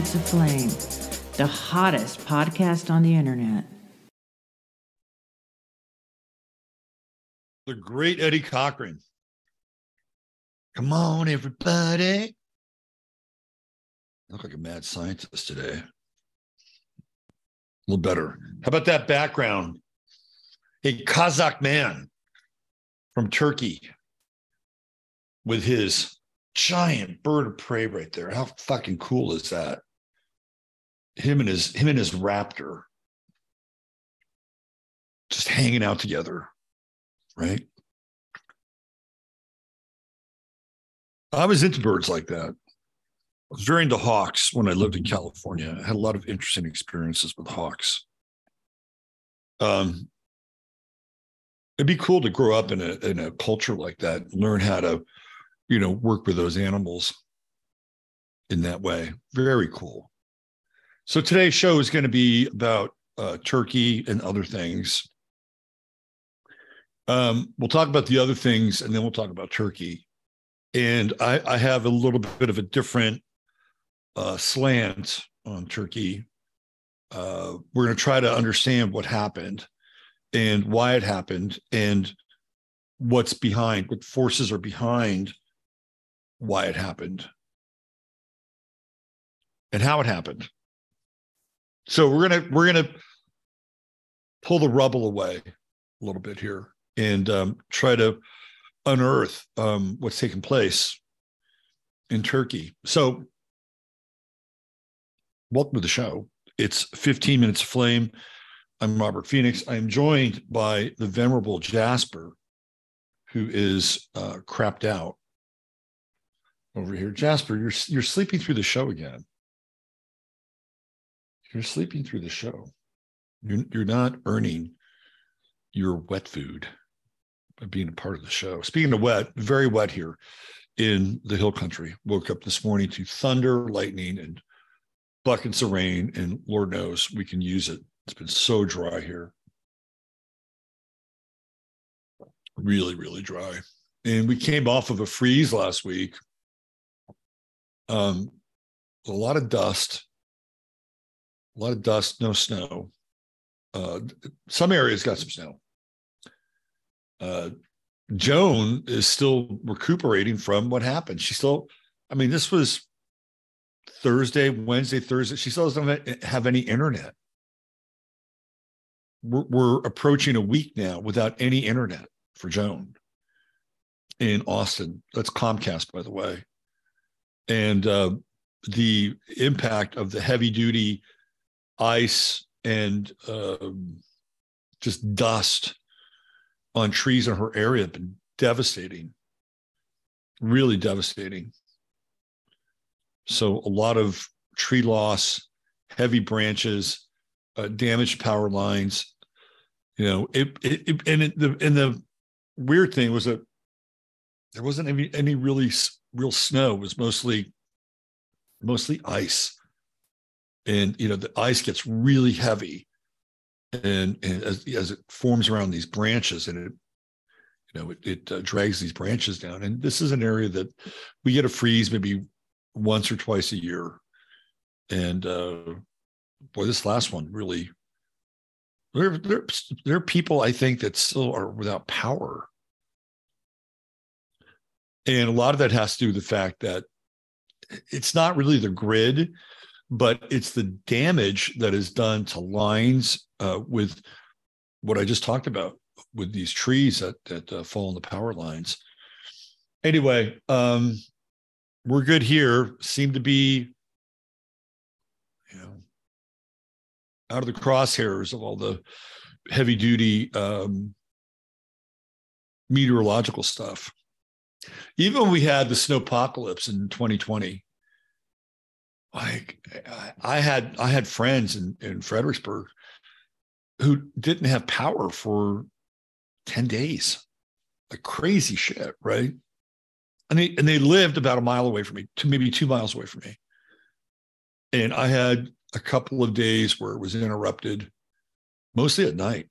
15 Minutes of Flame, the hottest podcast on the internet. the great Eddie Cochran. Come on, everybody. I look like a mad scientist today. A little better. How about that background? A Kazakh man from Turkey with his giant bird of prey right there. How fucking cool is that? Him and his him and his raptor just hanging out together right? I was into birds like that. I was very into hawks when I lived in California. I had a lot of interesting experiences with hawks. Um, it'd be cool to grow up in a in a culture like that, learn how to, you know, work with those animals in that way. Very cool. So today's show is going to be about uh, turkey and other things. Um, we'll talk about the other things and then we'll talk about Turkey. And I, I have a little bit of a different uh, slant on Turkey. Uh, we're going to try to understand what happened and why it happened and what's behind, what forces are behind why it happened and how it happened. So we're gonna we're gonna pull the rubble away a little bit here and um, try to unearth um, what's taking place in Turkey. So, welcome to the show. It's 15 minutes of flame. I'm Robert Phoenix. I'm joined by the venerable Jasper, who is uh, crapped out over here. Jasper, you're you're sleeping through the show again. You're sleeping through the show. You're you're not earning your wet food by being a part of the show. Speaking of wet, very wet here in the hill country. Woke up this morning to thunder, lightning, and buckets of rain, and Lord knows we can use it. It's been so dry here. Really, really dry. And we came off of a freeze last week. Um, a lot of dust, a lot of dust, no snow. Uh, some areas got some snow. Uh, Joan is still recuperating from what happened. She still, I mean, this was Thursday, Wednesday, Thursday. She still doesn't have any internet. We're, we're approaching a week now without any internet for Joan in Austin. That's Comcast, by the way. And uh, the impact of the heavy duty ice and uh, just dust on trees in her area have been devastating, really devastating. So a lot of tree loss, heavy branches, uh, damaged power lines. You know, it, it, it and it, the and the weird thing was that there wasn't any any really real snow. It was mostly mostly ice, and you know the ice gets really heavy and, and as, as, it forms around these branches and it you know it, it uh, drags these branches down. And this is an area that we get a freeze maybe once or twice a year. And uh boy this last one really there, there, there are people i think that still are without power. And a lot of that has to do with the fact that it's not really the grid but it's the damage that is done to lines uh, with what I just talked about with these trees that that uh, fall on the power lines. anyway, um, we're good here. Seem to be, you know, out of the crosshairs of all the heavy duty um, meteorological stuff. Even when we had the snowpocalypse in 2020, like I had I had friends in, in Fredericksburg who didn't have power for 10 days. Like crazy shit, right? And they and they lived about a mile away from me, to maybe two miles away from me. And I had a couple of days where it was interrupted, mostly at night.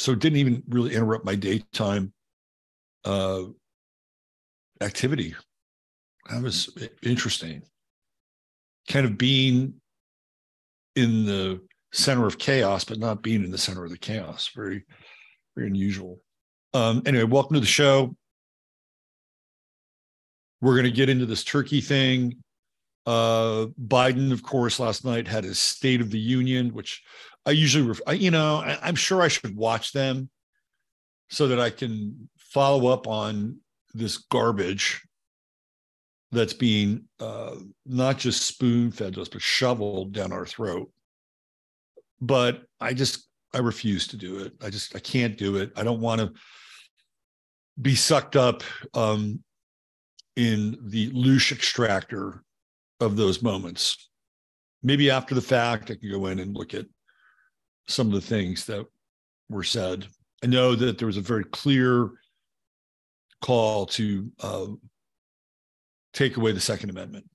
So it didn't even really interrupt my daytime uh, activity. That was interesting. Kind of being in the center of chaos, but not being in the center of the chaos. Very, very unusual. Um, anyway, welcome to the show. We're going to get into this Turkey thing. Uh, Biden, of course, last night had his State of the Union, which I usually, ref- I, you know, I, I'm sure I should watch them so that I can follow up on this garbage that's being uh, not just spoon fed to us, but shoveled down our throat. But I just, I refuse to do it. I just, I can't do it. I don't want to be sucked up um, in the louche extractor of those moments. Maybe after the fact, I can go in and look at some of the things that were said. I know that there was a very clear call to uh, take away the Second Amendment.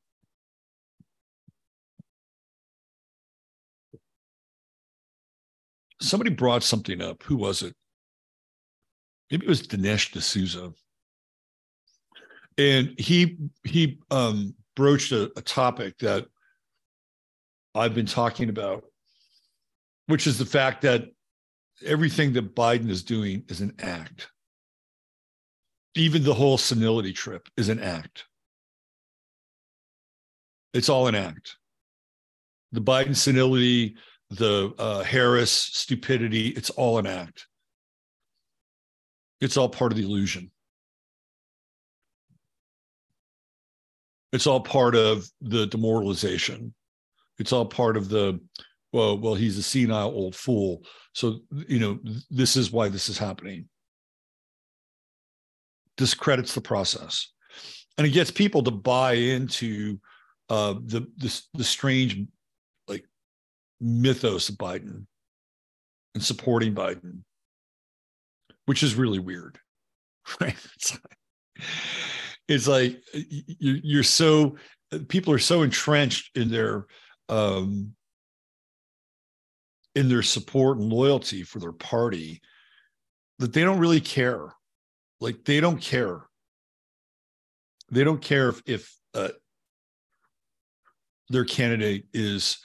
Somebody brought something up. Who was it? Maybe it was Dinesh D'Souza. And he he um, broached a, a topic that I've been talking about, which is the fact that everything that Biden is doing is an act. Even the whole senility trip is an act. It's all an act. The Biden senility, the uh, Harris stupidity, it's all an act. It's all part of the illusion. It's all part of the demoralization. It's all part of the, well, well, he's a senile old fool. So, you know, this is why this is happening. Discredits the process. And it gets people to buy into uh, the, the, the strange like mythos of Biden and supporting Biden, which is really weird, right? It's like, you're, you're so people are so entrenched in their um, in their support and loyalty for their party that they don't really care. Like they don't care. They don't care if, if uh, their candidate is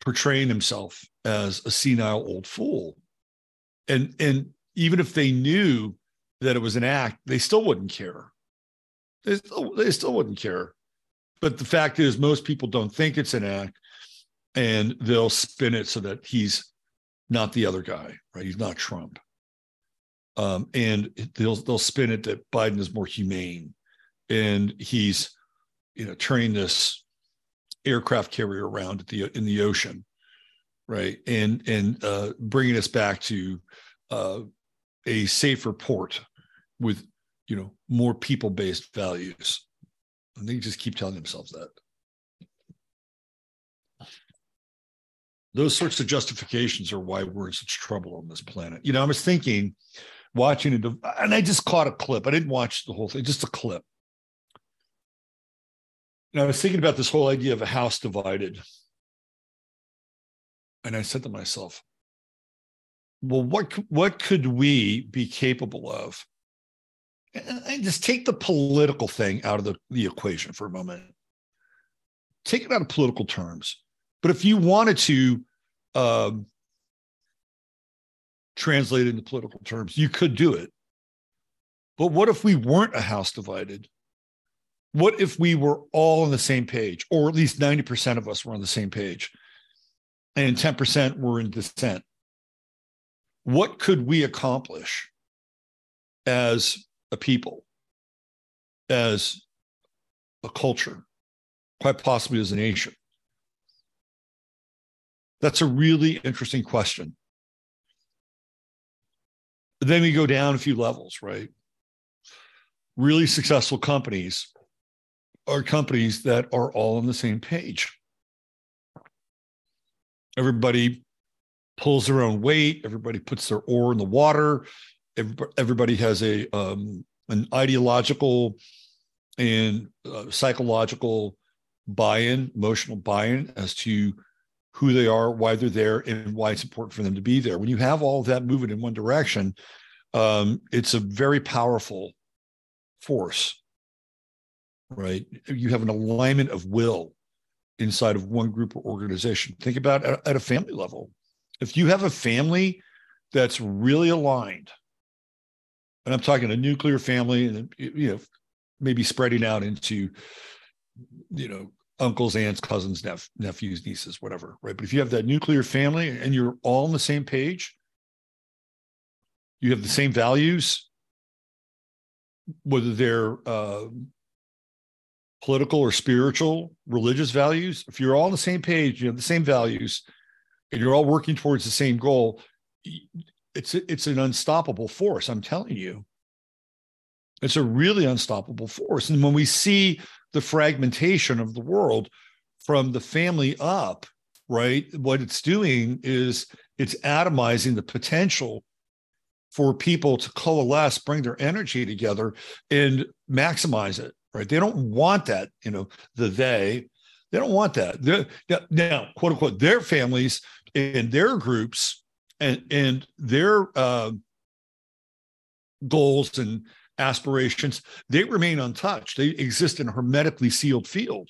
portraying himself as a senile old fool. And and even if they knew that it was an act, they still wouldn't care. They still, they still wouldn't care. But the fact is, most people don't think it's an act, and they'll spin it so that he's not the other guy, right? He's not Trump. Um, and they'll they'll spin it that Biden is more humane, and he's, you know, turning this aircraft carrier around at the in the ocean, right? And and uh, bringing us back to uh, a safer port with you know more people based values. And they just keep telling themselves that. Those sorts of justifications are why we're in such trouble on this planet. You know i was thinking watching it and i just caught a clip. I didn't watch the whole thing just a clip and i was thinking about this whole idea of a house divided and i said to myself well what what could we be capable of and just take the political thing out of the, the equation for a moment. Take it out of political terms. But if you wanted to um, translate it into political terms, you could do it. But what if we weren't a house divided? What if we were all on the same page, or at least 90% of us were on the same page, and 10% were in dissent? What could we accomplish as a people, as a culture, quite possibly as a nation? That's a really interesting question. Then we go down a few levels, right? Really successful companies are companies that are all on the same page. Everybody pulls their own weight. Everybody puts their oar in the water. Everybody has a um, an ideological and uh, psychological buy-in, emotional buy-in as to who they are, why they're there, and why it's important for them to be there. When you have all of that moving in one direction, um, it's a very powerful force, right? You have an alignment of will inside of one group or organization. Think about at, at a family level. If you have a family that's really aligned, and I'm talking a nuclear family, and you know, maybe spreading out into, you know, uncles, aunts, cousins, nep- nephews, nieces, whatever, right? But if you have that nuclear family and you're all on the same page, you have the same values, whether they're uh, political or spiritual, religious values. If you're all on the same page, you have the same values, and you're all working towards the same goal, it's it's an unstoppable force. I'm telling you, it's a really unstoppable force. And when we see the fragmentation of the world from the family up, right? What it's doing is it's atomizing the potential for people to coalesce, bring their energy together, and maximize it, right? They don't want that, you know, the they, they don't want that. They're, now, quote unquote, their families and their groups and and their uh, goals and aspirations, they remain untouched. They exist in a hermetically sealed field.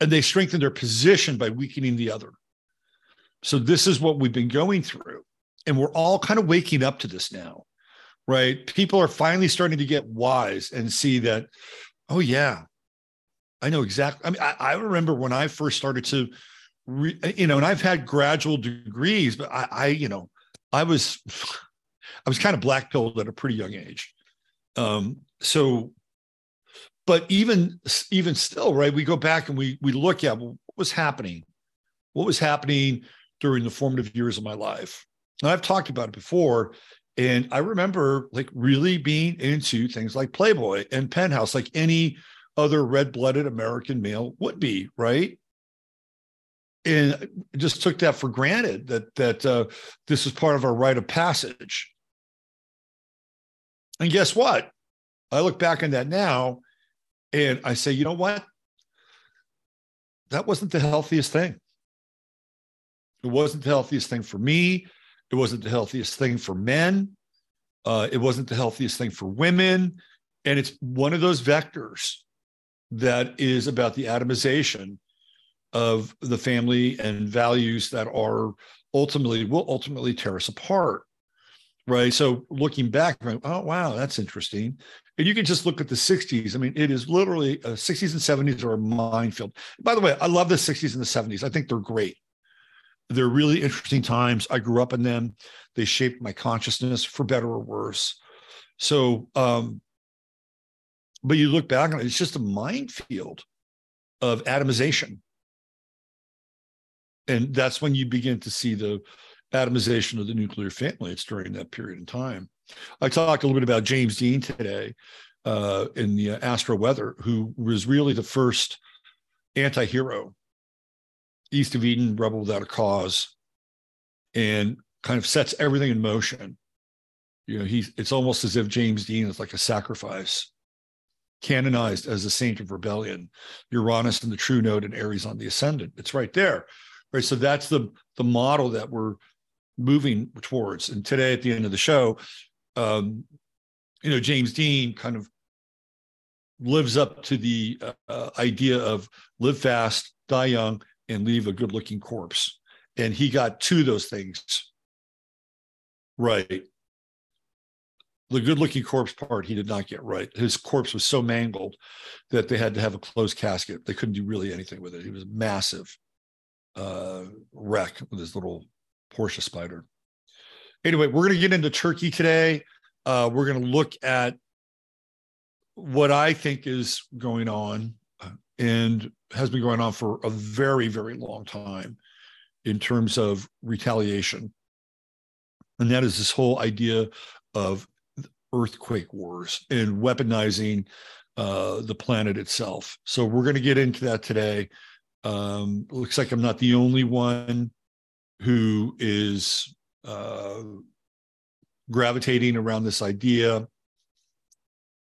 And they strengthen their position by weakening the other. So, this is what we've been going through. And we're all kind of waking up to this now, right? People are finally starting to get wise and see that, oh, yeah, I know exactly. I mean, I, I remember when I first started to, re, you know, and I've had gradual degrees, but I, I you know, I was I was kind of black pilled at a pretty young age. Um, so, but even even still, right? We go back and we we look at what was happening, what was happening during the formative years of my life. And I've talked about it before, and I remember like really being into things like Playboy and Penthouse, like any other red-blooded American male would be, right? and just took that for granted that that uh, this is part of our rite of passage. And guess what? I look back on that now and I say, you know what? That wasn't the healthiest thing. It wasn't the healthiest thing for me. It wasn't the healthiest thing for men. Uh, it wasn't the healthiest thing for women. And it's one of those vectors that is about the atomization of the family and values that are ultimately will ultimately tear us apart right? So looking back, oh wow, that's interesting. And you can just look at the 60s. I mean, it is literally uh, 60s and 70s are a minefield. By the way, I love the 60s and the 70s. I think they're great. They're really interesting times. I grew up in them. They shaped my consciousness for better or worse. So, um, but you look back on it, it's just a minefield of atomization. And that's when you begin to see the atomization of the nuclear family. It's during that period in time. I talked a little bit about James Dean today uh, in the uh, Astro Weather, who was really the first anti-hero, East of Eden, rebel without a cause, and kind of sets everything in motion. You know, he's it's almost as if James Dean is like a sacrifice, canonized as a saint of rebellion, Uranus in the true node and Aries on the ascendant. It's right there. Right. So that's the the model that we're moving towards. And today, at the end of the show, um, you know, James Dean kind of lives up to the uh, idea of live fast, die young, and leave a good looking corpse. And he got two of those things right. The good looking corpse part he did not get right. His corpse was so mangled that they had to have a closed casket. They couldn't do really anything with it. He was a massive uh, wreck with his little Porsche Spyder. anyway, we're going to get into Turkey today. Uh, we're going to look at what I think is going on and has been going on for a very, very long time in terms of retaliation. And that is this whole idea of earthquake wars and weaponizing uh, the planet itself. So we're going to get into that today. Um, looks like I'm not the only one who is uh, gravitating around this idea.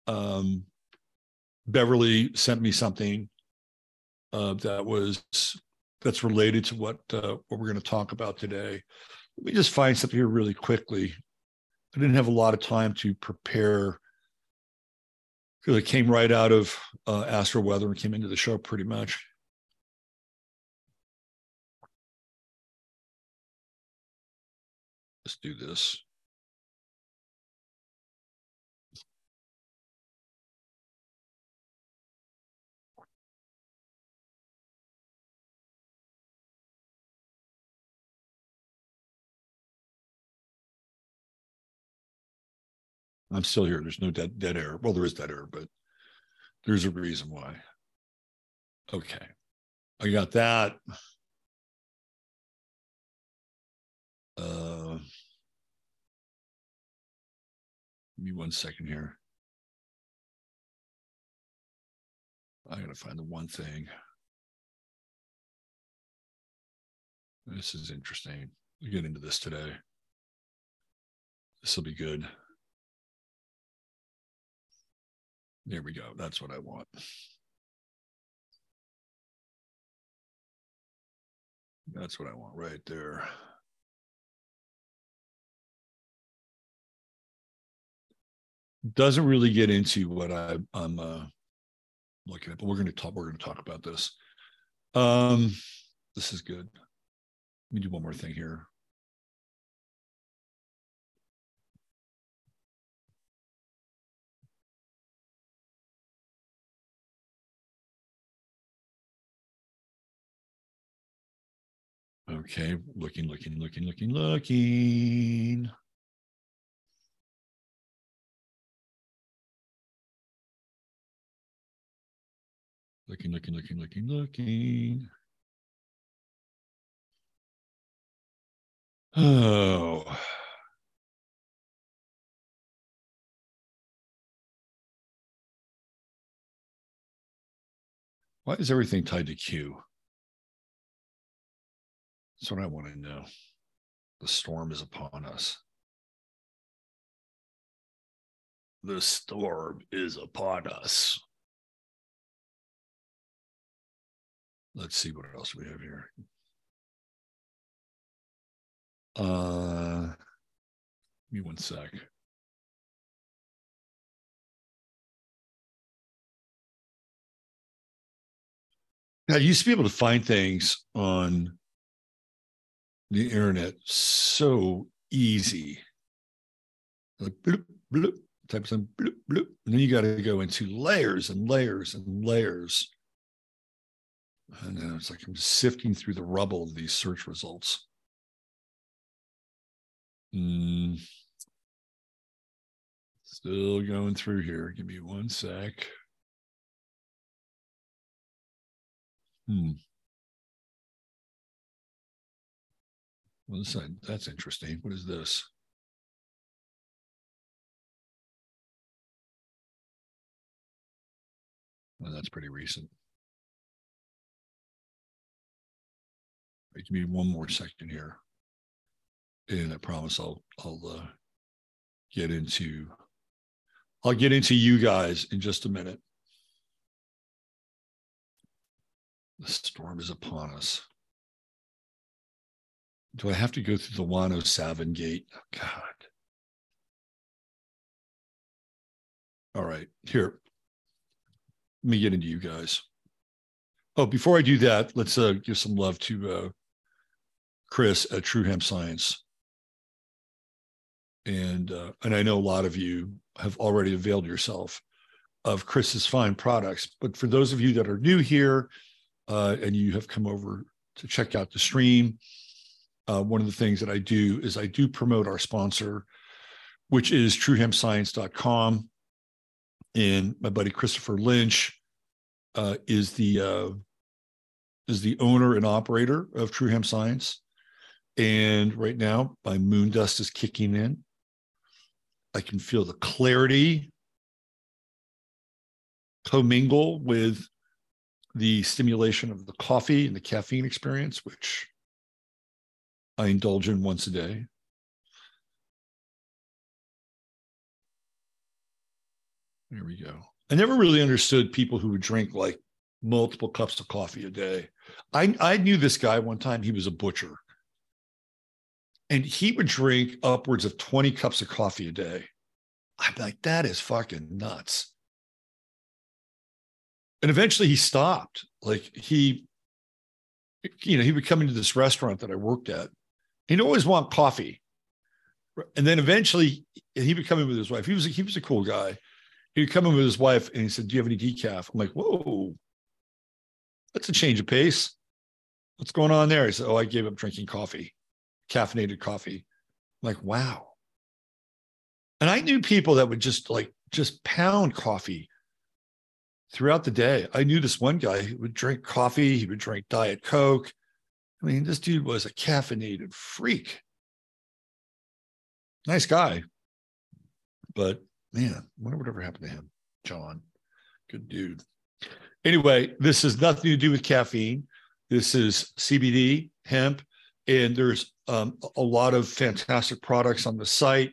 Um, Beverly sent me something uh, that was that's related to what uh, what we're going to talk about today. Let me just find something here really quickly. I didn't have a lot of time to prepare because it came right out of uh, Astro Weather and came into the show pretty much. Let's do this. I'm still here. There's no dead dead air. Well, there is dead air, but there's a reason why. Okay. I got that. Uh, give me one second here. I gotta find the one thing. This is interesting. We'll get into this today. This will be good. There we go. That's what I want. That's what I want right there. Doesn't really get into what I, am uh, looking at, but we're going to talk. We're going to talk about this. Um, this is good. Let me do one more thing here. Okay, looking, looking, looking, looking, looking. Looking, looking, looking, looking, looking. Oh. Why is everything tied to Q? That's what I want to know. The storm is upon us. The storm is upon us. Let's see what else we have here. Uh, give me one sec. I used to be able to find things on the internet so easy. Like bloop, bloop, type some bloop, bloop. And then you got to go into layers and layers and layers. And then it's like I'm sifting through the rubble of these search results. Mm. Still going through here. Give me one sec. Hmm. Well, this, that's interesting. What is this? Well, that's pretty recent. Right, give me one more second here, and I promise I'll I'll uh, get into I'll get into you guys in just a minute. The storm is upon us. Do I have to go through the Wano Savin gate? Oh, God. All right, here. Let me get into you guys. Oh, before I do that, let's uh, give some love to uh, Chris at True Hemp Science. And uh, and I know a lot of you have already availed yourself of Chris's fine products. But for those of you that are new here uh, and you have come over to check out the stream, uh, one of the things that I do is I do promote our sponsor, which is truehempscience.com. And my buddy Christopher Lynch uh, is the uh, is the owner and operator of True Hemp Science. And right now, my moon dust is kicking in. I can feel the clarity commingle with the stimulation of the coffee and the caffeine experience, which I indulge in once a day. There we go. I never really understood people who would drink like multiple cups of coffee a day. I, I knew this guy one time, he was a butcher. And he would drink upwards of 20 cups of coffee a day. I'm like, that is fucking nuts. And eventually he stopped. Like he, you know, he would come into this restaurant that I worked at. He'd always want coffee. And then eventually he would come in with his wife. He was a, he was a cool guy. He would come in with his wife and he said, Do you have any decaf? I'm like, Whoa, that's a change of pace. What's going on there? He said, Oh, I gave up drinking coffee, caffeinated coffee. I'm like, wow. And I knew people that would just like just pound coffee throughout the day. I knew this one guy who would drink coffee, he would drink Diet Coke. I mean, this dude was a caffeinated freak. Nice guy. But man, whatever happened to him. John, good dude. Anyway, this has nothing to do with caffeine. This is CBD, hemp, and there's um, a lot of fantastic products on the site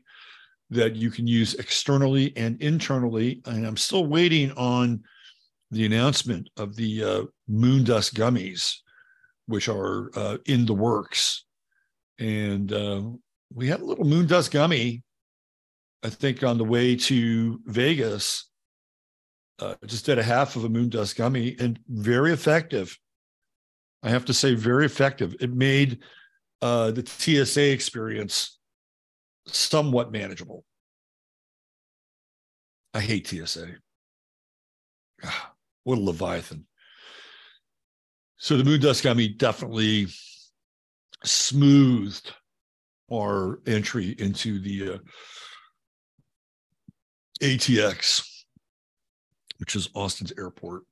that you can use externally and internally. And I'm still waiting on the announcement of the uh, moon dust gummies, which are uh, in the works. And uh, we had a little moon dust gummy, I think, on the way to Vegas. Uh, just did a half of a moon dust gummy and very effective. I have to say, very effective. It made uh, the TSA experience somewhat manageable. I hate TSA. Ah, what a Leviathan. So the moon dust got me definitely smoothed our entry into the uh, ATX, which is Austin's airport.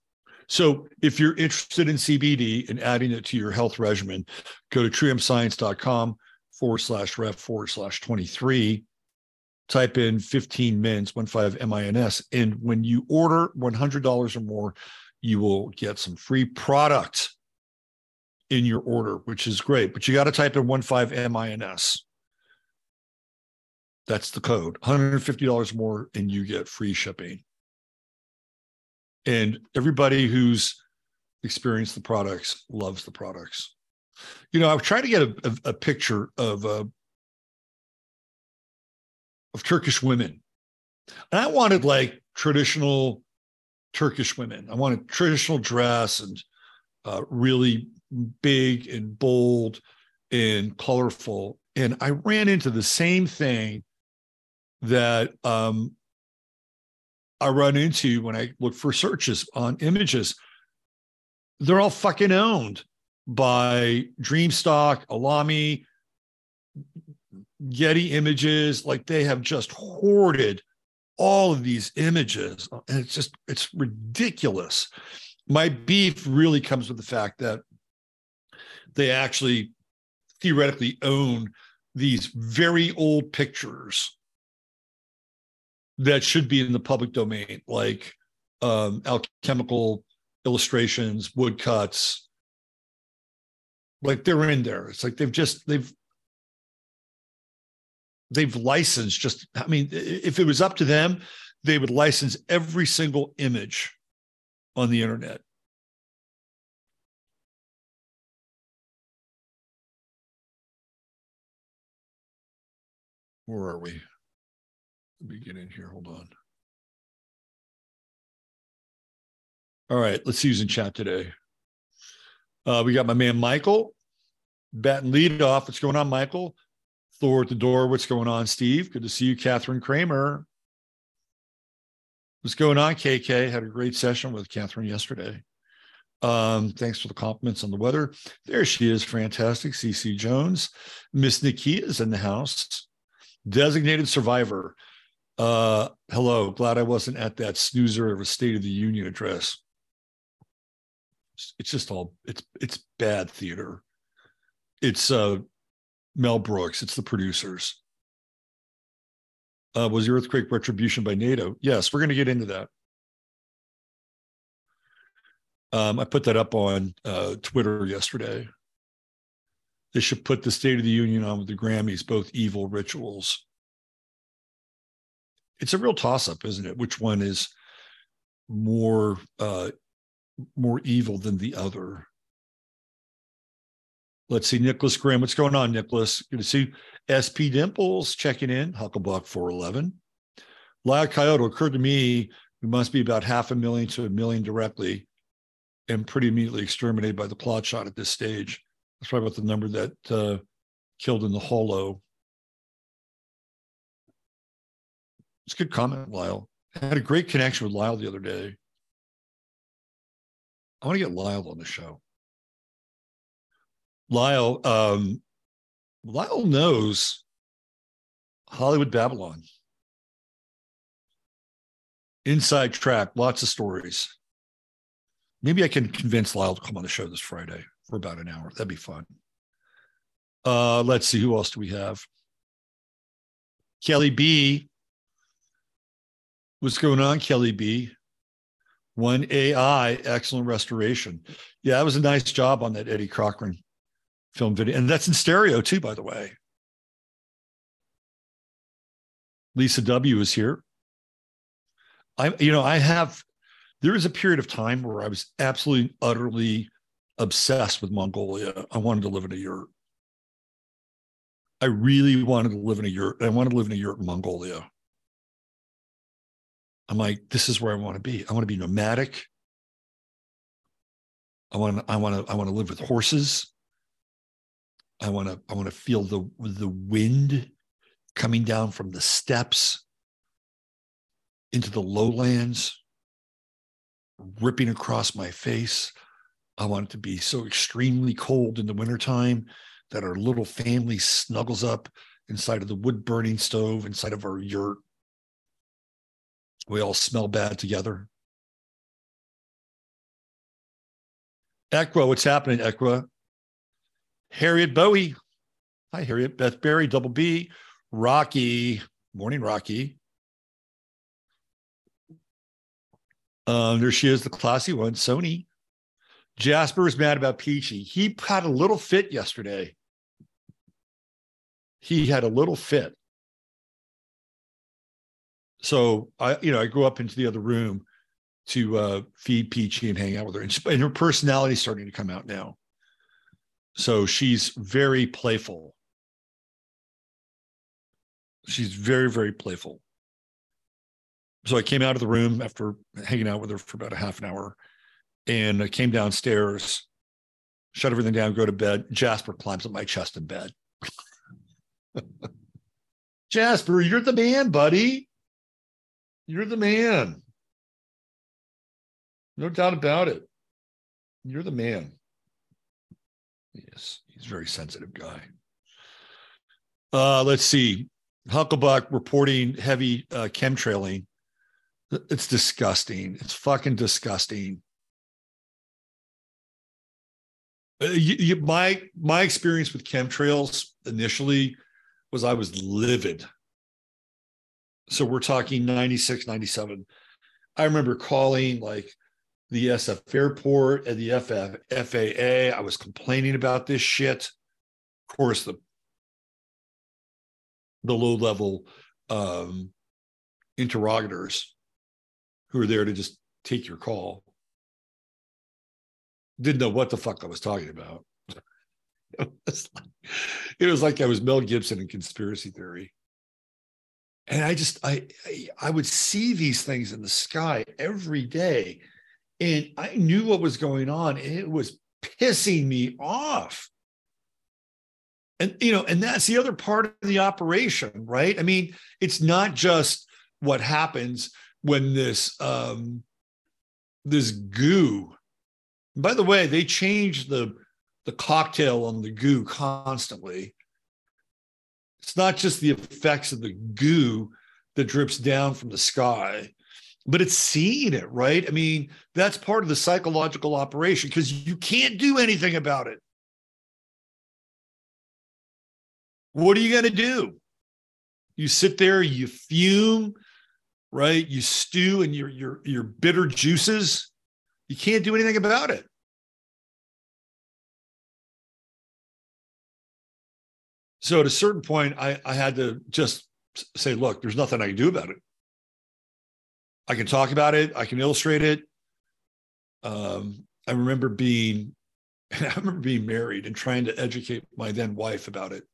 So if you're interested in CBD and adding it to your health regimen, go to truehempscience.com forward slash ref forward slash 23. Type in 15 mins, 15 M-I-N-S. And when you order $100 or more, you will get some free product in your order, which is great. But you got to type in 15 M-I-N-S. That's the code. $150 more, and you get free shipping. And everybody who's experienced the products loves the products. You know, I've tried to get a, a, a picture of uh, of Turkish women, and I wanted like traditional Turkish women. I wanted traditional dress and uh, really big and bold and colorful. And I ran into the same thing that um, I run into when I look for searches on images. They're all fucking owned by Dreamstock, Alamy, Getty Images. Like they have just hoarded all of these images. And it's just, it's ridiculous. My beef really comes with the fact that they actually theoretically own these very old pictures that should be in the public domain, like um, alchemical illustrations, woodcuts. Like they're in there. It's like they've just they've they've licensed just. I mean, if it was up to them, they would license every single image on the internet. Where are we? Let me get in here. Hold on. All right, let's who's in chat today. Uh, we got my man Michael, bat and lead off. What's going on, Michael? Thor at the door. What's going on, Steve? Good to see you, Catherine Kramer. What's going on, KK? Had a great session with Catherine yesterday. Um, thanks for the compliments on the weather. There she is, fantastic. CC Jones. Miss Nikia is in the house. Designated survivor. Uh, hello. Glad I wasn't at that snoozer of a State of the Union address. It's just all it's it's bad theater. It's uh Mel Brooks, it's the producers. Uh, was the earthquake retribution by NATO? Yes, we're going to get into that. Um, I put that up on uh, Twitter yesterday. They should put the State of the Union on with the Grammys, both evil rituals. It's a real toss up, isn't it? Which one is more uh, more evil than the other? Let's see, Nicholas Graham. What's going on, Nicholas? Good to see SP Dimples checking in, Hucklebuck 411. Lyle Coyote occurred to me we must be about half a million to a million directly and pretty immediately exterminated by the plot shot at this stage. That's probably about the number that uh, killed in the hollow. It's a good comment, Lyle. I had a great connection with Lyle the other day. I want to get Lyle on the show. Lyle, um, Lyle knows Hollywood Babylon. Inside track, lots of stories. Maybe I can convince Lyle to come on the show this Friday for about an hour. That'd be fun. Uh, let's see, who else do we have? Kelly B. What's going on, Kelly B? One AI, excellent restoration. Yeah, that was a nice job on that Eddie Cochran film video. And that's in stereo too, by the way. Lisa W is here. I, you know, I have there was a period of time where I was absolutely, utterly obsessed with Mongolia. I wanted to live in a yurt. I really wanted to live in a yurt. I wanted to live in a yurt in Mongolia. I'm like, this is where I want to be. I want to be nomadic. I want, to, I want to, I want to live with horses. I want to, I want to feel the the wind coming down from the steppes into the lowlands ripping across my face. I want it to be so extremely cold in the wintertime that our little family snuggles up inside of the wood burning stove, inside of our yurt. We all smell bad together. Equa, what's happening, Equa? Harriet Bowie. Hi, Harriet. Beth Berry, Double B. Rocky. Morning, Rocky. Um, there she is, the classy one, Sony. Jasper is mad about Peachy. He had a little fit yesterday. He had a little fit. So I, you know, I go up into the other room to uh, feed Peachy and hang out with her, and, and her personality is starting to come out now. So she's very playful. She's very, very playful so I came out of the room after hanging out with her for about a half an hour and I came downstairs, shut everything down, go to bed. Jasper climbs up my chest in bed. Jasper, you're the man, buddy. You're the man. No doubt about it. You're the man. Yes, he's a very sensitive guy. Uh, let's see. Hucklebuck reporting heavy uh, chemtrailing it's disgusting. It's fucking disgusting. Uh, you, you, my my experience with chemtrails initially was I was livid. So we're talking 96, 97. I remember calling like the SF airport and the FF, FAA. I was complaining about this shit. Of course, the the low level um, interrogators who are there to just take your call. Didn't know what the fuck I was talking about. it, was like, it was like I was Mel Gibson in conspiracy theory. And I just I, I I would see these things in the sky every day. And I knew what was going on. It was pissing me off. And you know, and that's the other part of the operation, right? I mean, it's not just what happens when this um, this goo By the way, they change the the cocktail on the goo constantly. It's not just the effects of the goo that drips down from the sky, but it's seeing it, right? I mean, that's part of the psychological operation because you can't do anything about it. What are you going to do? You sit there, you fume, right? You stew in your your your bitter juices. You can't do anything about it. So at a certain point, I, I had to just say, look, there's nothing I can do about it. I can talk about it, I can illustrate it. Um, I remember being, I remember being married and trying to educate my then wife about it.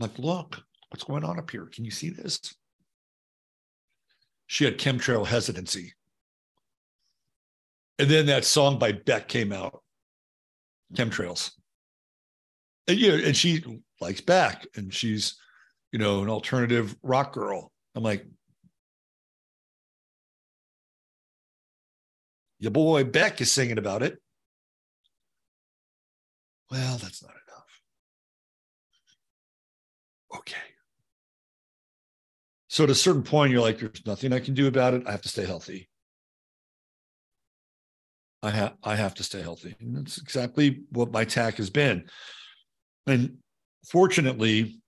I'm like, look, what's going on up here? Can you see this? She had chemtrail hesitancy. And then that song by Beck came out, Chemtrails. And, you know, and she likes Beck and she's, you know, an alternative rock girl. I'm like, your boy Beck is singing about it. Well, that's not enough. Okay. So at a certain point, you're like, there's nothing I can do about it. I have to stay healthy. I have I have to stay healthy. And that's exactly what my tack has been. And fortunately,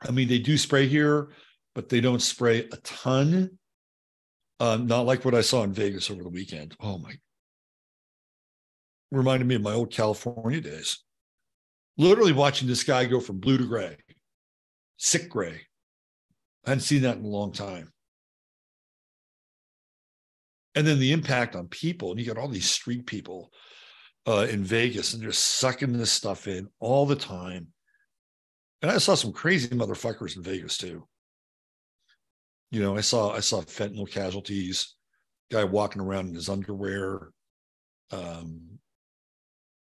I mean, they do spray here, but they don't spray a ton. Uh, not like what I saw in Vegas over the weekend. Oh my. Reminded me of my old California days. Literally watching this guy go from blue to gray, sick gray. I hadn't seen that in a long time. And then the impact on people, and you got all these street people uh, in Vegas, and they're sucking this stuff in all the time. And I saw some crazy motherfuckers in Vegas too. You know, I saw I saw fentanyl casualties, guy walking around in his underwear, um,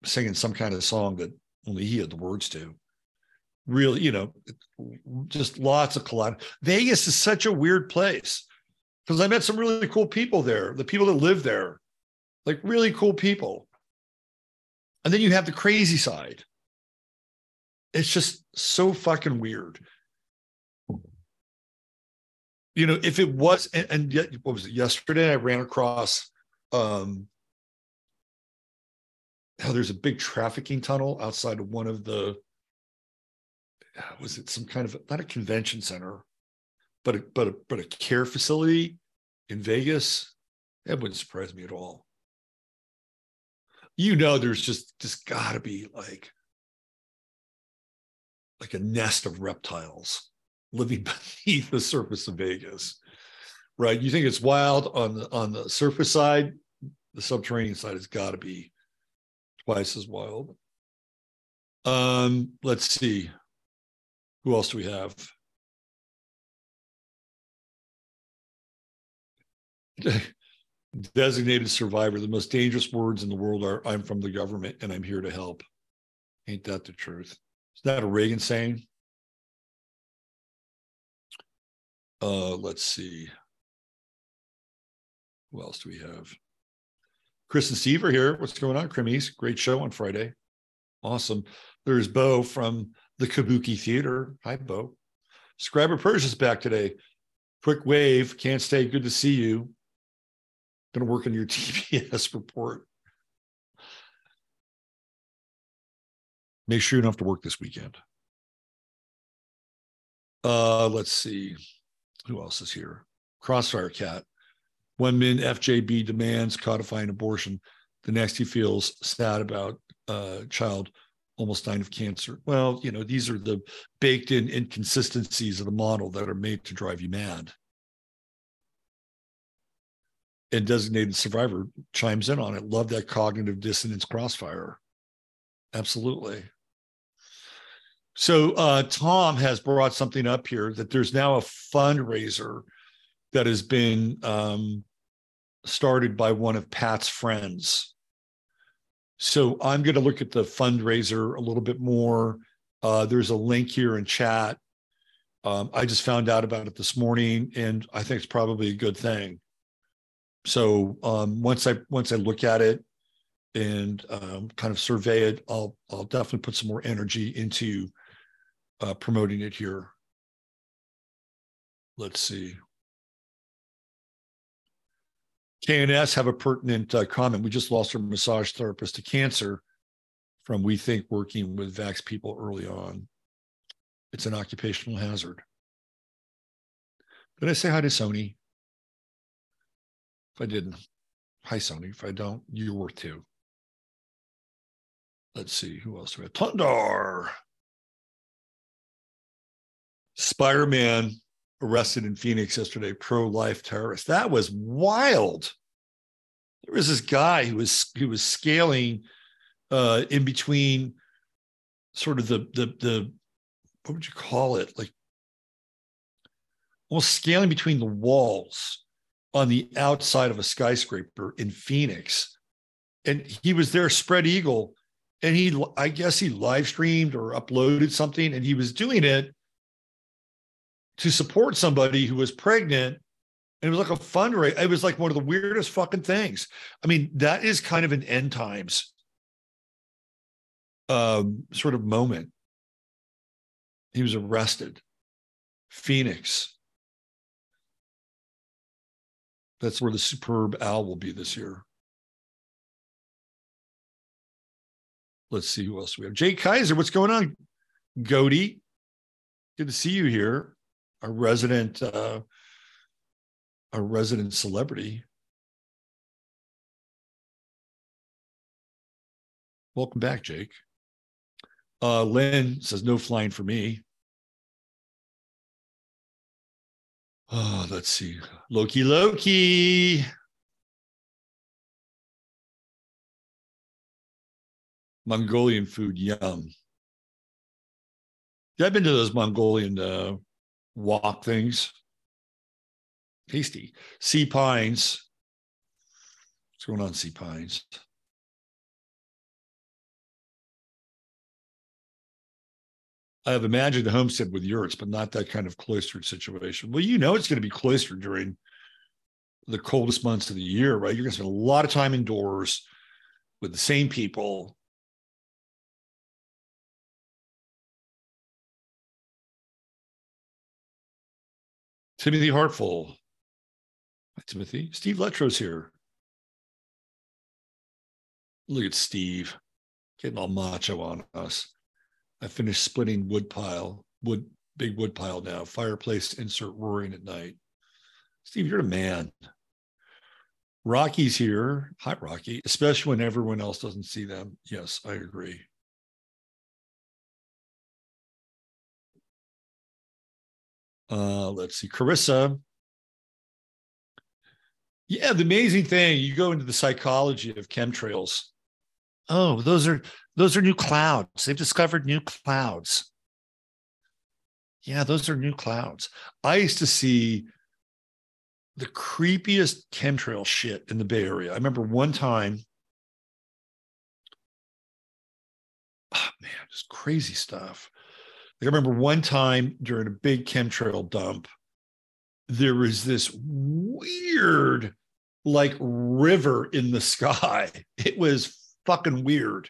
singing some kind of song that only he had the words to. Really, you know, just lots of collide. Vegas is such a weird place because I met some really cool people there. The people that live there, like really cool people. And then you have the crazy side. It's just so fucking weird you know, if it was, and, and yet, what was it? Yesterday, I ran across um, how there's a big trafficking tunnel outside of one of the, was it some kind of not a convention center, but a, but a, but a care facility in Vegas? That wouldn't surprise me at all. You know, there's just just got to be like like a nest of reptiles living beneath the surface of Vegas, right? You think it's wild on the on the surface side, the subterranean side has got to be twice as wild. Um, let's see. Who else do we have? Designated survivor. The most dangerous words in the world are I'm from the government and I'm here to help. Ain't that the truth? Is that a Reagan saying? Uh, let's see. Who else do we have? Chris and Steve are here. What's going on, Crimmies? Great show on Friday. Awesome. There's Bo from the Kabuki Theater. Hi, Bo. Scriber Persia's back today. Quick wave. Can't stay. Good to see you. Going to work on your TPS report. Make sure you don't have to work this weekend. Uh, let's see who else is here? Crossfire Cat. One min FJB demands codifying abortion. The next he feels sad about uh, child almost dying of cancer. Well, you know, these are the baked in inconsistencies of the model that are made to drive you mad. And designated survivor chimes in on it. Love that cognitive dissonance crossfire. Absolutely. So uh, Tom has brought something up here that there's now a fundraiser that has been um, started by one of Pat's friends. So I'm going to look at the fundraiser a little bit more. Uh, there's a link here in chat. Um, I just found out about it this morning, and I think it's probably a good thing. So um, once I once I look at it, and um, kind of survey it. I'll I'll definitely put some more energy into uh, promoting it here. Let's see. KNS have a pertinent uh, comment. We just lost our massage therapist to cancer from we think working with vax people early on. It's an occupational hazard. Did I say hi to Sony? If I didn't, hi Sony. If I don't, you're worth two. Let's see who else we have. Tundar. Spider Man arrested in Phoenix yesterday, pro life terrorist. That was wild. There was this guy who was who was scaling uh, in between sort of the the the what would you call it like almost scaling between the walls on the outside of a skyscraper in Phoenix. And he was there spread eagle and he I guess he live streamed or uploaded something and he was doing it to support somebody who was pregnant and it was like a fundraiser. It was like one of the weirdest fucking things. I mean, that is kind of an end times um, sort of moment. He was arrested. Phoenix. That's where the superb owl will be this year. Let's see who else we have. Jay Kaiser, what's going on? Goody, good to see you here. A resident, uh, a resident celebrity. Welcome back, Jake. Uh, Lynn says no flying for me. Oh, let's see. Loki Loki. Mongolian food, yum. Yeah, I've been to those Mongolian uh, wok things. Tasty. Sea pines. What's going on, sea pines? I have imagined a homestead with yurts, but not that kind of cloistered situation. Well, you know it's going to be cloistered during the coldest months of the year, right? You're going to spend a lot of time indoors with the same people. Timothy Hartful. Hi, Timothy. Steve Letro's here. Look at Steve getting all macho on us. I finished splitting wood pile, wood, big wood pile now, fireplace insert roaring at night. Steve, you're a man. Rocky's here. Hi, Rocky, especially when everyone else doesn't see them. Yes, I agree. Uh, let's see, Carissa. Yeah, the amazing thing, you go into the psychology of chemtrails. Oh, those are those are new clouds. They've discovered new clouds. Yeah, those are new clouds. I used to see the creepiest chemtrail shit in the Bay Area. I remember one time, oh man, just crazy stuff. I remember one time during a big chemtrail dump, there was this weird, like, river in the sky. It was fucking weird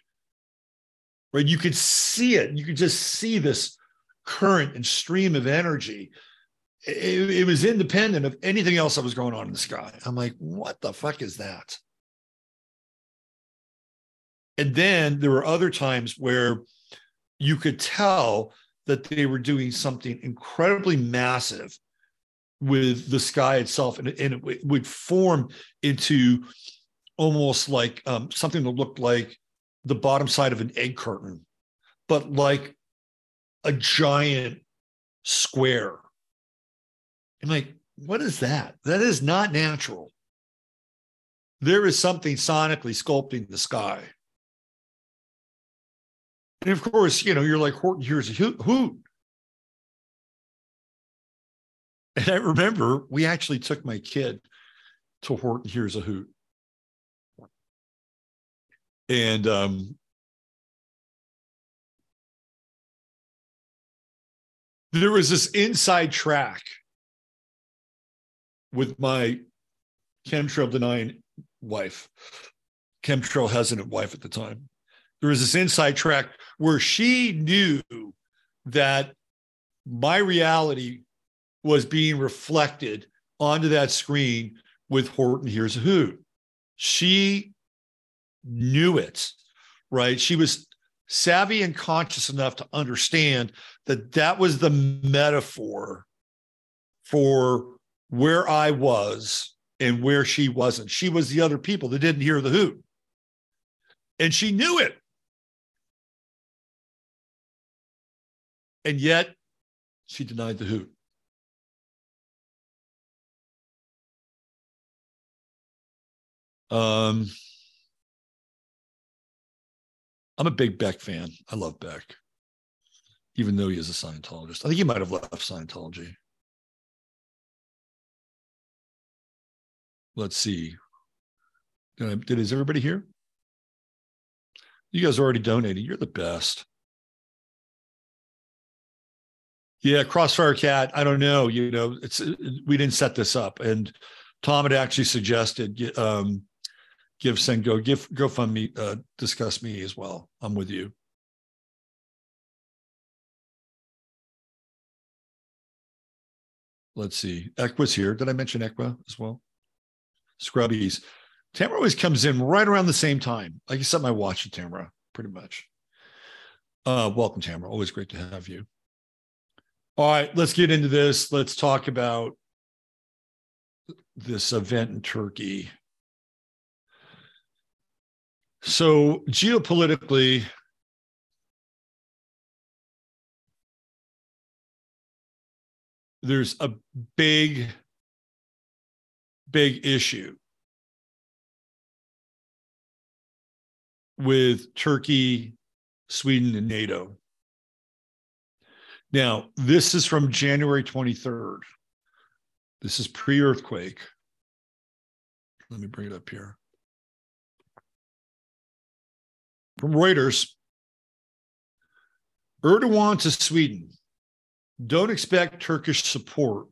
right? You could see it. You could just see this current and stream of energy. It, it, was independent of anything else that was going on in the sky. I'm like, what the fuck is that? And then there were other times where you could tell that they were doing something incredibly massive with the sky itself, and, and it, would form into almost like um, something that looked like the bottom side of an egg curtain, but like a giant square. I'm like, what is that? That is not natural. There is something sonically sculpting the sky. And of course, you know, you're like, Horton hears a hoot. And I remember we actually took my kid to Horton Hears a Hoot and um, there was this inside track with my chemtrail denying wife chemtrail hesitant wife at the time. There was this inside track where she knew that my reality was being reflected onto that screen with Horton Here's a Hoot. She knew it, right? She was savvy and conscious enough to understand that that was the metaphor for where I was and where she wasn't. She was the other people that didn't hear the hoot. And she knew it. And yet she denied the hoot. Um, I'm a big Beck fan. I love Beck, even though he is a Scientologist. I think he might have left Scientology. Let's see. Did, I, did is everybody here? You guys already donated. You're the best. Yeah, Crossfire Cat. I don't know. You know, it's we didn't set this up, and Tom had actually suggested um, GiveSendGo, give go GoFundMe, uh, discuss me as well. I'm with you. Let's see. Equa's here. Did I mention Equa as well? Scrubbies. Tamara always comes in right around the same time. Like you set my watch at Tamara, pretty much. Uh, welcome, Tamara. Always great to have you. All right, let's get into this. Let's talk about this event in Turkey. So, geopolitically, there's a big, big issue with Turkey, Sweden, and NATO. Now, this is from January 23rd. This is pre earthquake. Let me bring it up here. From Reuters Erdogan to Sweden. Don't expect Turkish support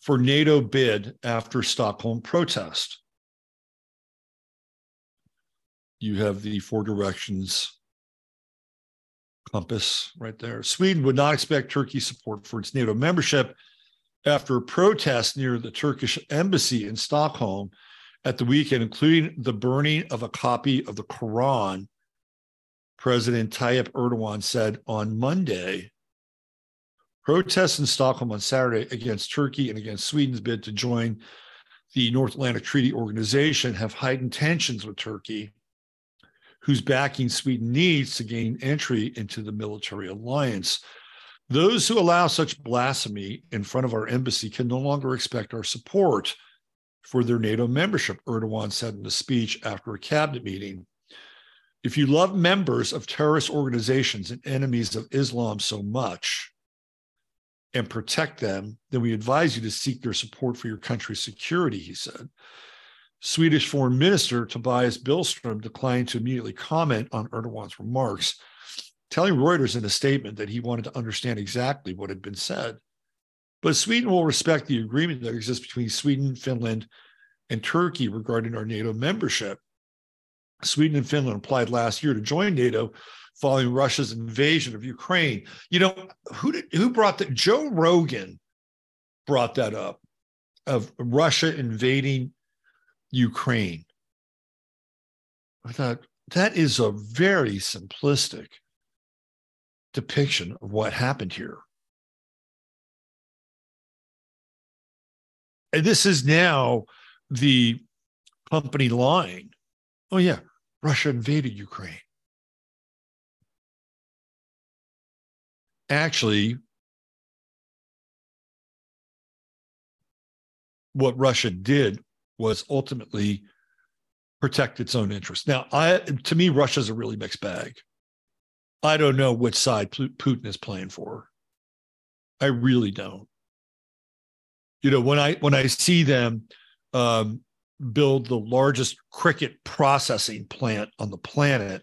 for NATO bid after Stockholm protest. You have the four directions compass right there. Sweden would not expect Turkey's support for its NATO membership after a protest near the Turkish embassy in Stockholm at the weekend, including the burning of a copy of the Quran President Tayyip Erdogan said on Monday. Protests in Stockholm on Saturday against Turkey and against Sweden's bid to join the North Atlantic Treaty Organization have heightened tensions with Turkey, whose backing Sweden needs to gain entry into the military alliance. Those who allow such blasphemy in front of our embassy can no longer expect our support for their NATO membership, Erdogan said in a speech after a cabinet meeting. If you love members of terrorist organizations and enemies of Islam so much and protect them, then we advise you to seek their support for your country's security, he said. Swedish Foreign Minister Tobias Billström declined to immediately comment on Erdogan's remarks, telling Reuters in a statement that he wanted to understand exactly what had been said. But Sweden will respect the agreement that exists between Sweden, Finland, and Turkey regarding our NATO membership. Sweden and Finland applied last year to join NATO following Russia's invasion of Ukraine. You know, who did who brought that? Joe Rogan brought that up of Russia invading Ukraine. I thought that is a very simplistic depiction of what happened here. And this is now the company line. Oh, yeah, Russia invaded Ukraine. Actually, what Russia did was ultimately protect its own interests. Now, I to me, Russia's a really mixed bag. I don't know which side Putin is playing for. I really don't. You know, when I when I see them um, build the largest cricket processing plant on the planet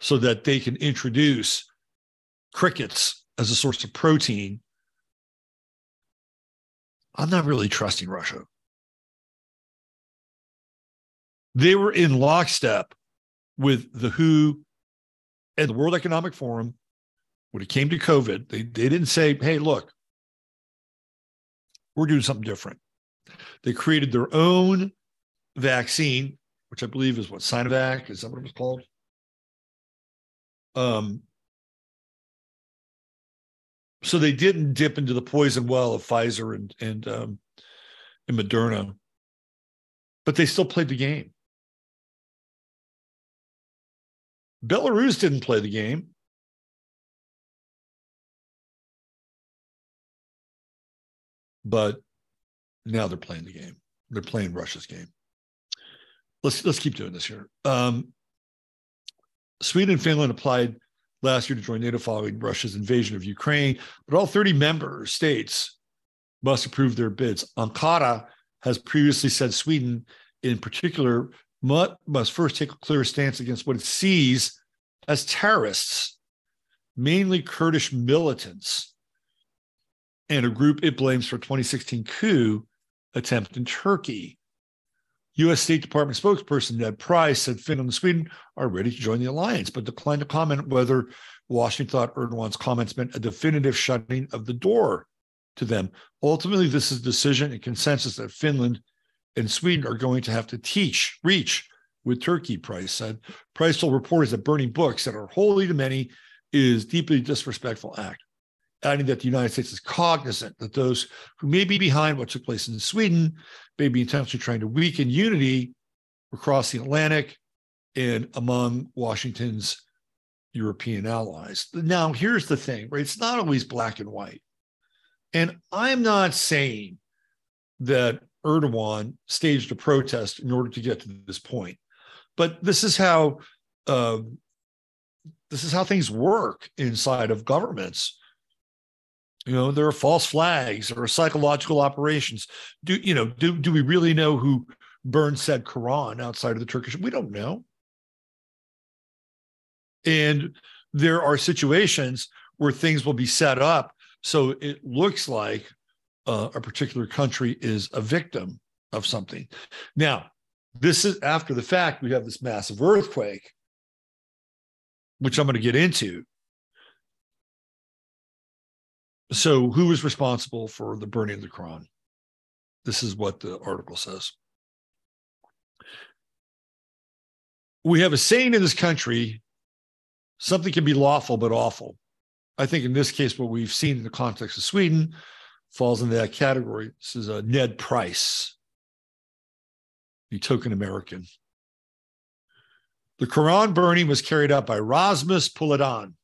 so that they can introduce crickets as a source of protein. I'm not really trusting Russia. They were in lockstep with the WHO and the World Economic Forum when it came to COVID. They, they didn't say, hey, look, we're doing something different. They created their own vaccine, which I believe is what Sinovac is that what it was called? Um, so they didn't dip into the poison well of Pfizer and and um, and Moderna, but they still played the game. Belarus didn't play the game. But now they're playing the game. They're playing Russia's game. Let's let's keep doing this here. Um, Sweden and Finland applied last year to join NATO following Russia's invasion of Ukraine, but all 30 member states must approve their bids. Ankara has previously said Sweden, in particular, must first take a clear stance against what it sees as terrorists, mainly Kurdish militants, and a group it blames for 2016 coup attempt in Turkey. U.S. State Department spokesperson Ned Price said Finland and Sweden are ready to join the alliance, but declined to comment whether Washington thought Erdogan's comments meant a definitive shutting of the door to them. Ultimately, this is a decision and consensus that Finland and Sweden are going to have to teach, reach with Turkey, Price said. Price told reporters that burning books that are holy to many is deeply disrespectful act adding that the United States is cognizant that those who may be behind what took place in Sweden may be intentionally trying to weaken unity across the Atlantic and among Washington's European allies. Now, here's the thing, right? It's not always black and white. And I'm not saying that Erdogan staged a protest in order to get to this point, but this is how uh, this is how things work inside of governments you know, there are false flags, there are psychological operations. Do you know? Do do we really know who burned said Quran outside of the Turkish? We don't know. And there are situations where things will be set up so it looks like uh, a particular country is a victim of something. Now, this is after the fact. We have this massive earthquake, which I'm going to get into so, who was responsible for the burning of the Quran? This is what the article says. We have a saying in this country something can be lawful but awful. I think in this case, what we've seen in the context of Sweden falls into that category. This is a Ned Price, the token American. The Quran burning was carried out by Rasmus Paludan,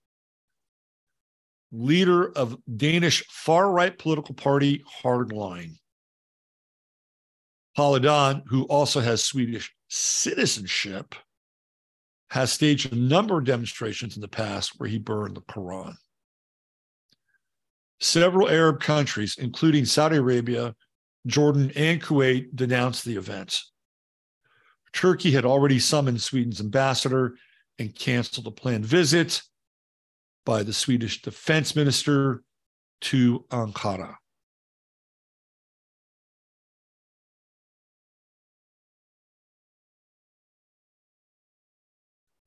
leader of Danish far right political party Hardline. Paludan, who also has Swedish citizenship, has staged a number of demonstrations in the past where he burned the Quran. Several Arab countries, including Saudi Arabia, Jordan, and Kuwait, denounced the events. Turkey had already summoned Sweden's ambassador and canceled a planned visit by the Swedish defense minister to Ankara.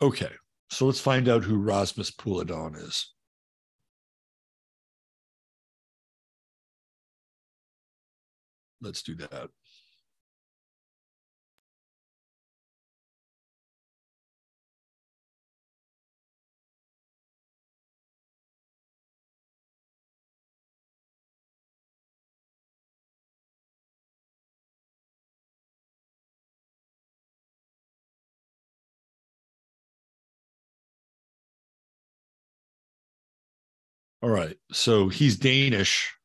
Okay, so let's find out who Rasmus Paludan is. Let's do that. All right. So he's Danish.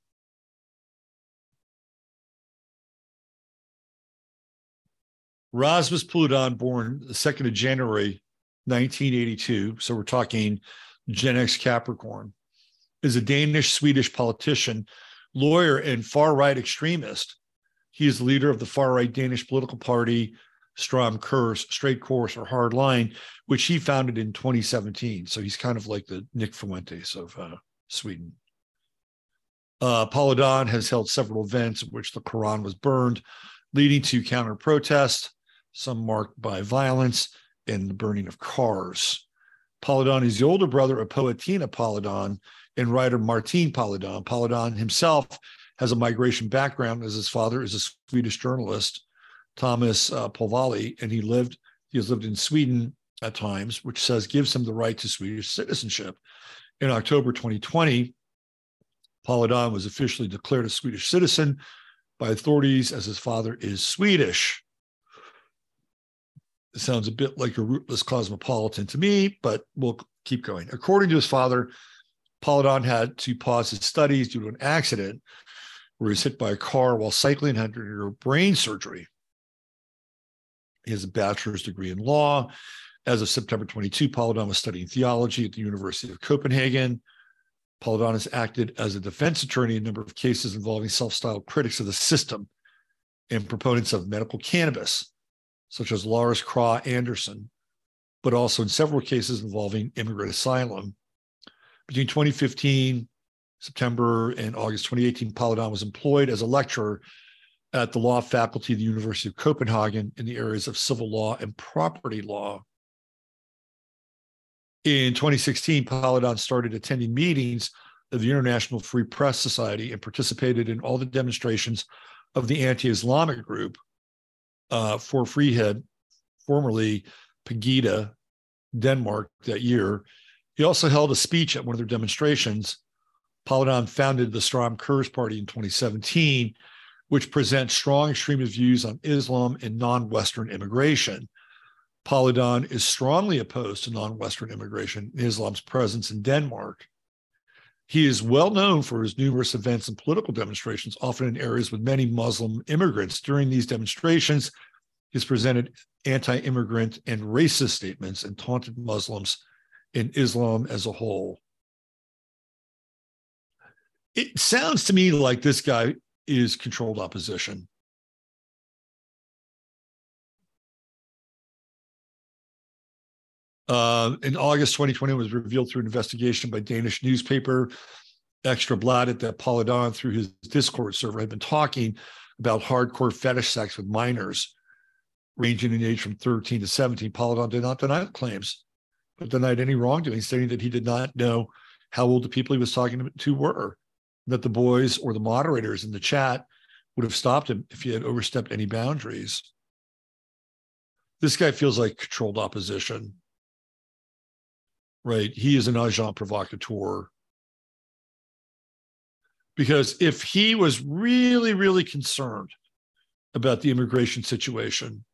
Rasmus Paludan, born the 2nd of January, 1982. So we're talking Gen X Capricorn, is a Danish Swedish politician, lawyer, and far right extremist. He is the leader of the far right Danish political party, Stram Kurs, Straight Course, or Hard Line, which he founded in 2017. So he's kind of like the Nick Fuentes of uh, Sweden. Uh, Paludan has held several events in which the Quran was burned, leading to counter protests. Some marked by violence and the burning of cars. Paludan is the older brother of Poetina Paludan and writer Martin Paludan. Paludan himself has a migration background as his father is a Swedish journalist, Thomas uh, Polvali, and he lived he has lived in Sweden at times, which says gives him the right to Swedish citizenship. In October 2020, Paludan was officially declared a Swedish citizen by authorities as his father is Swedish. It sounds a bit like a rootless cosmopolitan to me, but we'll keep going. According to his father, Paludan had to pause his studies due to an accident where he was hit by a car while cycling and had to brain surgery. He has a bachelor's degree in law. As of September 22, Paludan was studying theology at the University of Copenhagen. Paludan has acted as a defense attorney in a number of cases involving self styled critics of the system and proponents of medical cannabis, such as Lars Kragh Andersen, but also in several cases involving immigrant asylum. Between 2015, September, and August 2018, Paludan was employed as a lecturer at the law faculty of the University of Copenhagen in the areas of civil law and property law. In 2016, Paludan started attending meetings of the International Free Press Society and participated in all the demonstrations of the anti Islamic group uh, for Frihed, formerly Pegida, Denmark, that year. He also held a speech at one of their demonstrations. Paludan founded the Stram Kurs Party in 2017, which presents strong extremist views on Islam and non Western immigration. Paludan is strongly opposed to non Western immigration and Islam's presence in Denmark. He is well known for his numerous events and political demonstrations, often in areas with many Muslim immigrants. During these demonstrations, he has presented anti immigrant and racist statements and taunted Muslims and Islam as a whole. It sounds to me like this guy is controlled opposition. Uh, in August 2020, it was revealed through an investigation by Danish newspaper Ekstrabladet that Paludan, through his Discord server, had been talking about hardcore fetish sex with minors ranging in age from 13 to 17. Paludan did not deny the claims, but denied any wrongdoing, stating that he did not know how old the people he was talking to were, that the boys or the moderators in the chat would have stopped him if he had overstepped any boundaries. This guy feels like controlled opposition right? He is an agent provocateur. Because if he was really, really concerned about the immigration situation,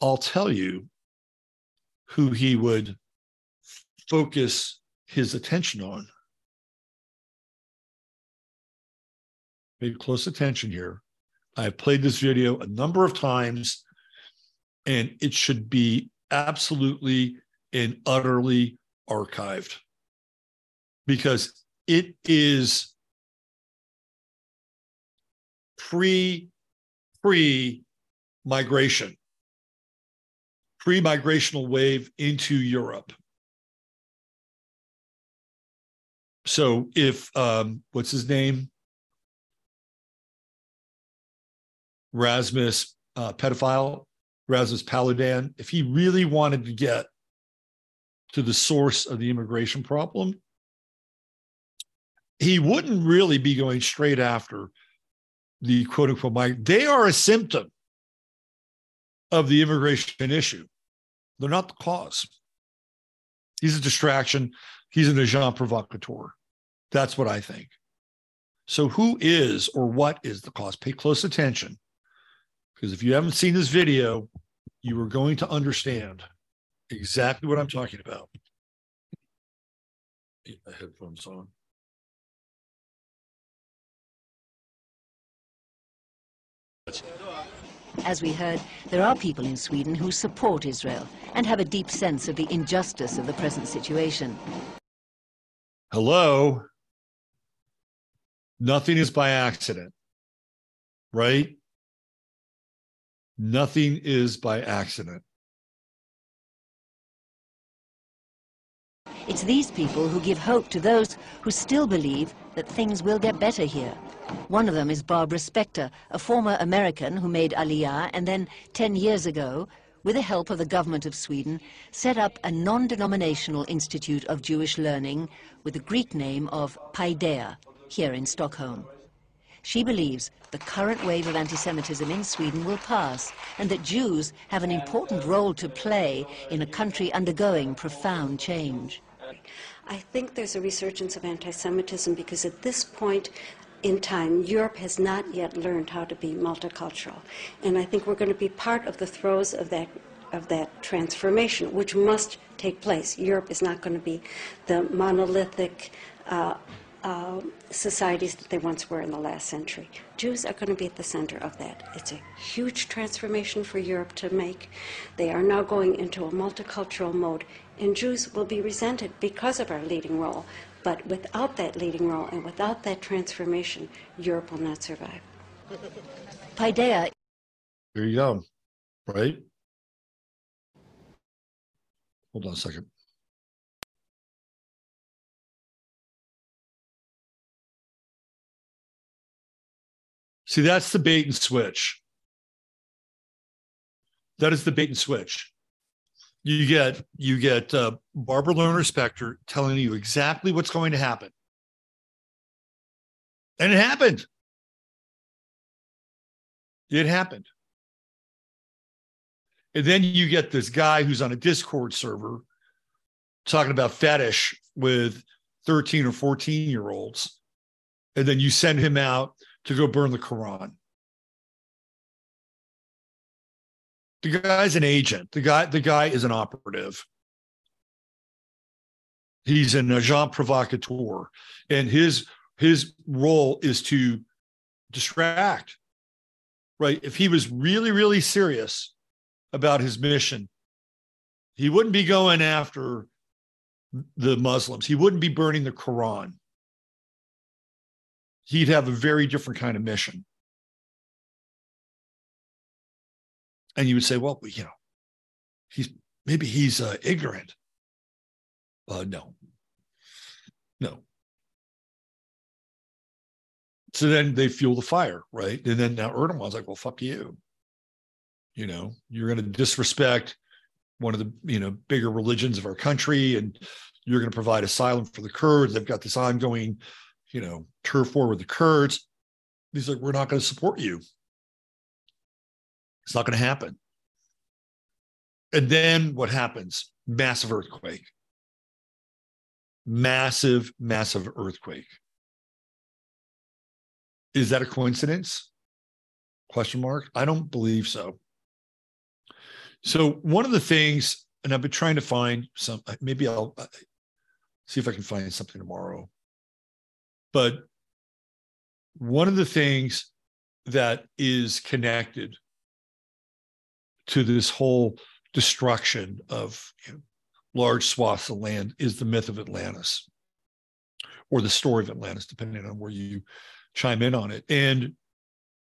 I'll tell you who he would focus his attention on. Pay close attention here. I've played this video a number of times, and it should be absolutely and utterly archived because it is pre pre migration pre migrational wave into Europe. So if um, what's his name? Rasmus uh, pedophile Rasmus Paludan, if he really wanted to get to the source of the immigration problem, he wouldn't really be going straight after the quote unquote migrant. They are a symptom of the immigration issue. They're not the cause. He's a distraction. He's an agent provocateur. That's what I think. So, who is or what is the cause? Pay close attention because if you haven't seen this video, you are going to understand exactly what I'm talking about. Get my headphones on. As we heard, there are people in Sweden who support Israel and have a deep sense of the injustice of the present situation. Hello. Nothing is by accident, right? Nothing is by accident. It's these people who give hope to those who still believe that things will get better here. One of them is Barbara Specter, a former American who made Aliyah and then, 10 years ago, with the help of the government of Sweden, set up a non-denominational institute of Jewish learning with the Greek name of Paideia, here in Stockholm. She believes the current wave of anti-Semitism in Sweden will pass and that Jews have an important role to play in a country undergoing profound change. I think there's a resurgence of anti-Semitism because at this point in time, Europe has not yet learned how to be multicultural. And I think we're going to be part of the throes of that, of that transformation, which must take place. Europe is not going to be the monolithic uh, uh, societies that they once were in the last century. Jews are going to be at the center of that. It's a huge transformation for Europe to make. They are now going into a multicultural mode, and Jews will be resented because of our leading role. But without that leading role and without that transformation, Europe will not survive. Paideia. There you go. Right? Hold on a second. See, that's the bait and switch. That is the bait and switch. You get you get uh, Barbara Lerner Specter telling you exactly what's going to happen, and it happened. It happened. And then you get this guy who's on a Discord server talking about fetish with 13 or 14 year olds. And then you send him out to go burn the Quran. The guy's an agent. The guy, the guy is an operative. He's an agent provocateur, and his his role is to distract. Right? If he was really, really serious about his mission, he wouldn't be going after the Muslims. He wouldn't be burning the Quran he'd have a very different kind of mission. And you would say, well, you know, he's maybe he's uh, ignorant. Uh, no, no. So then they fuel the fire, right? And then now Erdogan's like, well, fuck you. You know, you're going to disrespect one of the you know bigger religions of our country, and you're going to provide asylum for the Kurds. They've got this ongoing you know, turf war with the Kurds. He's like, we're not going to support you. It's not going to happen. And then what happens? Massive earthquake. Massive, massive earthquake. Is that a coincidence? Question mark. I don't believe so. So one of the things, and I've been trying to find some. Maybe I'll uh, see if I can find something tomorrow. But one of the things that is connected to this whole destruction of you know, large swaths of land is the myth of Atlantis or the story of Atlantis, depending on where you chime in on it. And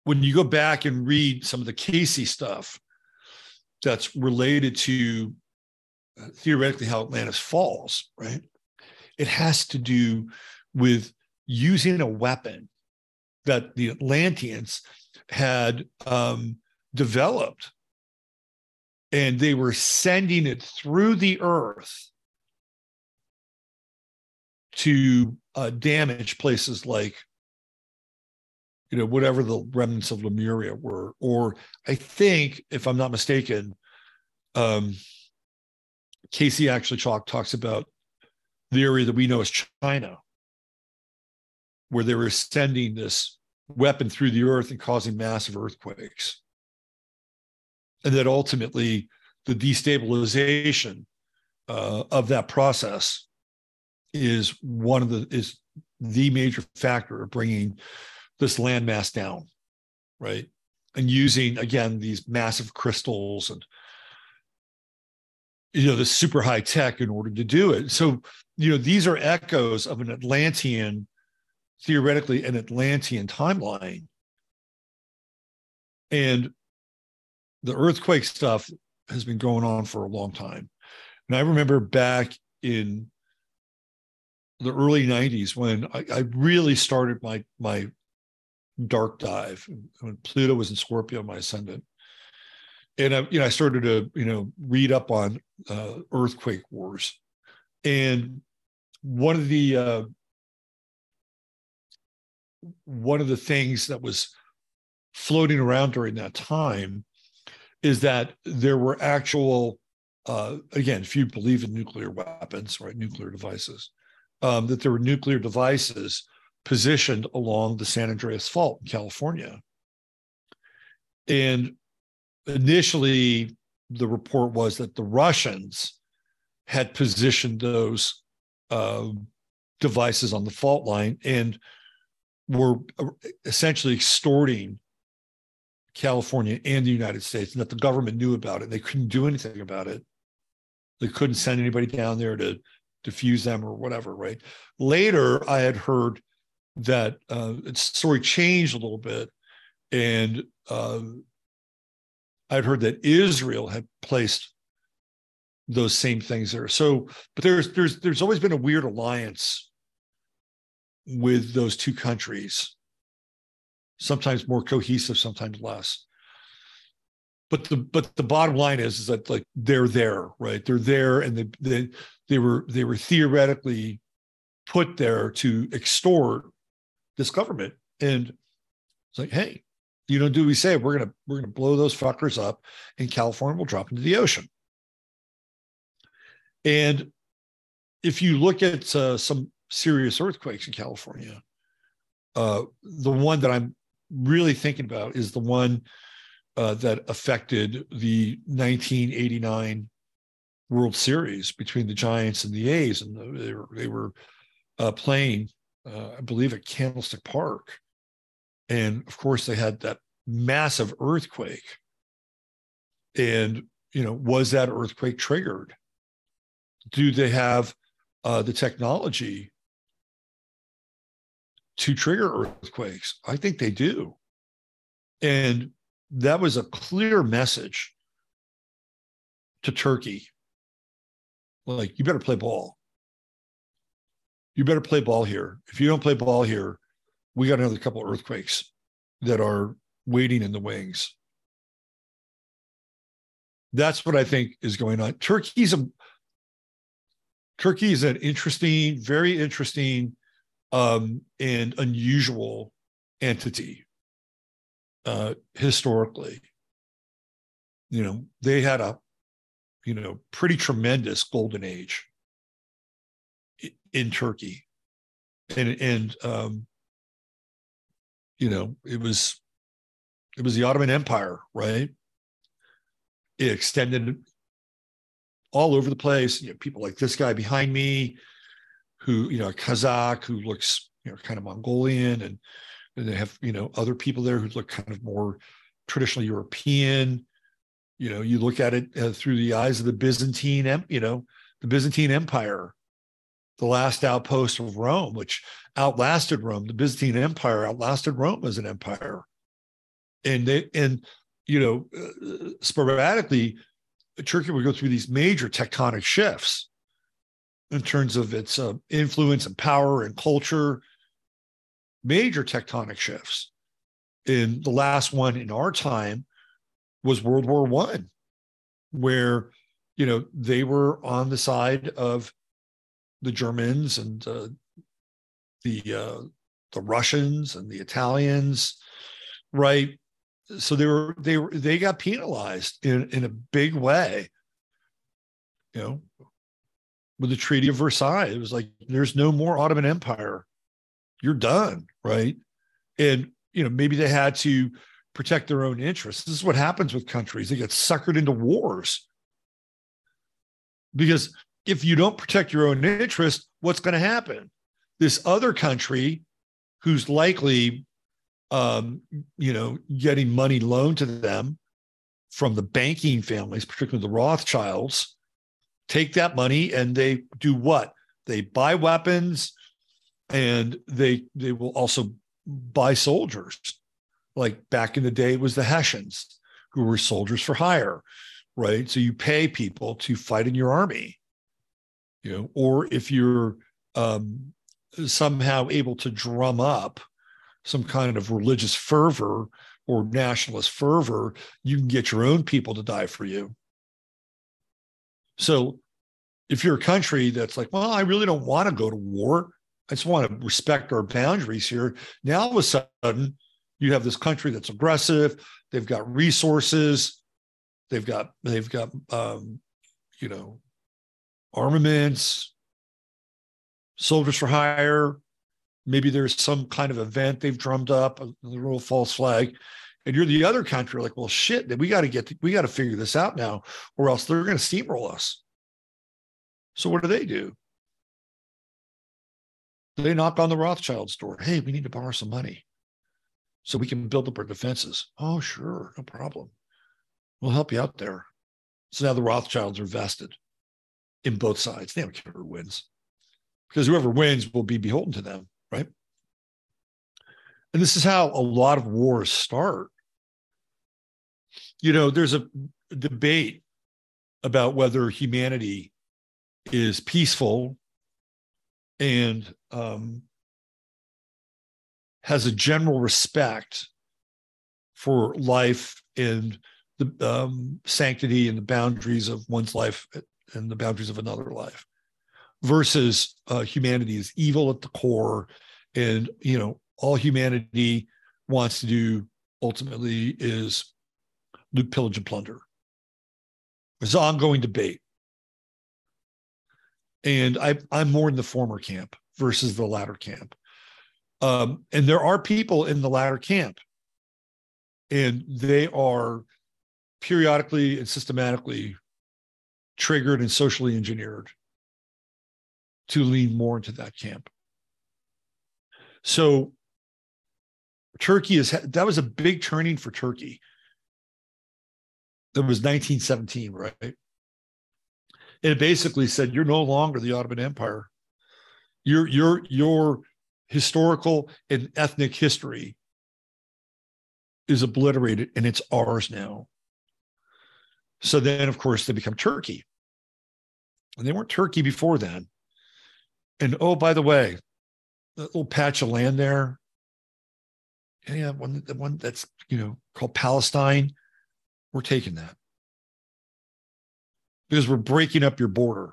when you go back and read some of the Cayce stuff that's related to uh, theoretically how Atlantis falls, right? It has to do with using a weapon that the Atlanteans had um, developed. And they were sending it through the earth to uh, damage places like, you know, whatever the remnants of Lemuria were. Or I think, if I'm not mistaken, um, Cayce actually talk, talks about the area that we know as China where they were sending this weapon through the earth and causing massive earthquakes. And that ultimately the destabilization uh, of that process is one of the is the major factor of bringing this landmass down, right? And using again these massive crystals and you know the super high tech in order to do it. So you know these are echoes of an Atlantean theoretically an Atlantean timeline. And the earthquake stuff has been going on for a long time. And I remember back in the early 90s when I, I really started my my dark dive when Pluto was in Scorpio, my ascendant. And I, you know, I started to, you know, read up on uh, earthquake wars. And one of the uh, one of the things that was floating around during that time is that there were actual uh, again, if you believe in nuclear weapons, right, nuclear devices, um, that there were nuclear devices positioned along the San Andreas Fault in California. And initially, the report was that the Russians had positioned those uh, devices on the fault line and were uh, essentially extorting California and the United States, and that the government knew about it. They couldn't do anything about it. They couldn't send anybody down there to defuse them or whatever, right? Later, I had heard that uh, story changed a little bit, and uh, I'd heard that Israel had placed those same things there. So, but there's there's there's always been a weird alliance with those two countries. Sometimes more cohesive, sometimes less. But the but the bottom line is is that like they're there right? They're there and they they, they were they were theoretically put there to extort this government. And it's like hey you know do we say we're gonna we're gonna blow those fuckers up and california will drop into the ocean? And if you look at uh, some serious earthquakes in california uh, the one that i'm really thinking about is the one uh, that affected the 1989 World Series between the Giants and the A's, and they were they were uh, playing, uh, I believe, at Candlestick Park, and of course they had that massive earthquake. And you know, was that earthquake triggered? Do they have uh, the technology to trigger earthquakes? I think they do. And that was a clear message to Turkey. Like, you better play ball. You better play ball here. If you don't play ball here, we got another couple earthquakes that are waiting in the wings. That's what I think is going on. Turkey's a Turkey is an interesting, very interesting, um, and unusual entity uh, historically. You know, they had a, you know, pretty tremendous golden age in Turkey, and and um, you know, it was it was the Ottoman Empire, right? It extended all over the place. You know, people like this guy behind me, who you know, a Kazakh who looks you know kind of Mongolian, and and they have you know other people there who look kind of more traditionally European. You know, you look at it uh, through the eyes of the Byzantine, you know, the Byzantine Empire, the last outpost of Rome, which outlasted Rome. The Byzantine Empire outlasted Rome as an empire, and they and you know uh, sporadically, Turkey would go through these major tectonic shifts in terms of its uh, influence and power and culture major tectonic shifts. In the last one in our time was World War One, where you know they were on the side of the Germans and uh, the uh, the Russians and the Italians, right? So they were they were they got penalized in in a big way. You know, with the Treaty of Versailles, it was like there's no more Ottoman Empire you're done, right? And you know, maybe they had to protect their own interests. This is what happens with countries. They get suckered into wars. Because if you don't protect your own interest, what's going to happen? This other country who's likely um, you know, getting money loaned to them from the banking families, particularly the Rothschilds, take that money and they do what? They buy weapons, and they they will also buy soldiers like back in the day it was the hessians who were soldiers for hire right so you pay people to fight in your army you know or if you're um, somehow able to drum up some kind of religious fervor or nationalist fervor, you can get your own people to die for you. So if you're a country that's like, well, I really don't want to go to war, I just want to respect our boundaries here. Now all of a sudden, you have this country that's aggressive. They've got resources. They've got they've got um, you know armaments, soldiers for hire. Maybe there's some kind of event they've drummed up, a little false flag, and you're the other country. Like, well, shit, that we got to get we got to figure this out now, or else they're going to steamroll us. So what do they do? They knock on the Rothschild's door. Hey, we need to borrow some money so we can build up our defenses. Oh, sure, no problem. We'll help you out there. So now the Rothschilds are vested in both sides. They don't care who wins because whoever wins will be beholden to them, right? And this is how a lot of wars start. You know, there's a debate about whether humanity is peaceful and um, has a general respect for life and the um, sanctity and the boundaries of one's life and the boundaries of another life versus uh, humanity is evil at the core and you know all humanity wants to do ultimately is loot pillage and plunder It's an ongoing debate and I, I'm more in the former camp versus the latter camp. Um, and there are people in the latter camp, and they are periodically and systematically triggered and socially engineered to lean more into that camp. So Turkey is that was a big turning for Turkey. That was 1917, right? it basically said you're no longer the Ottoman Empire. Your your your historical and ethnic history is obliterated and it's ours now. So then, of course, they become Turkey. And they weren't Turkey before then. And oh, by the way, that little patch of land there, yeah, one the one that's you know called Palestine, we're taking that because we're breaking up your border.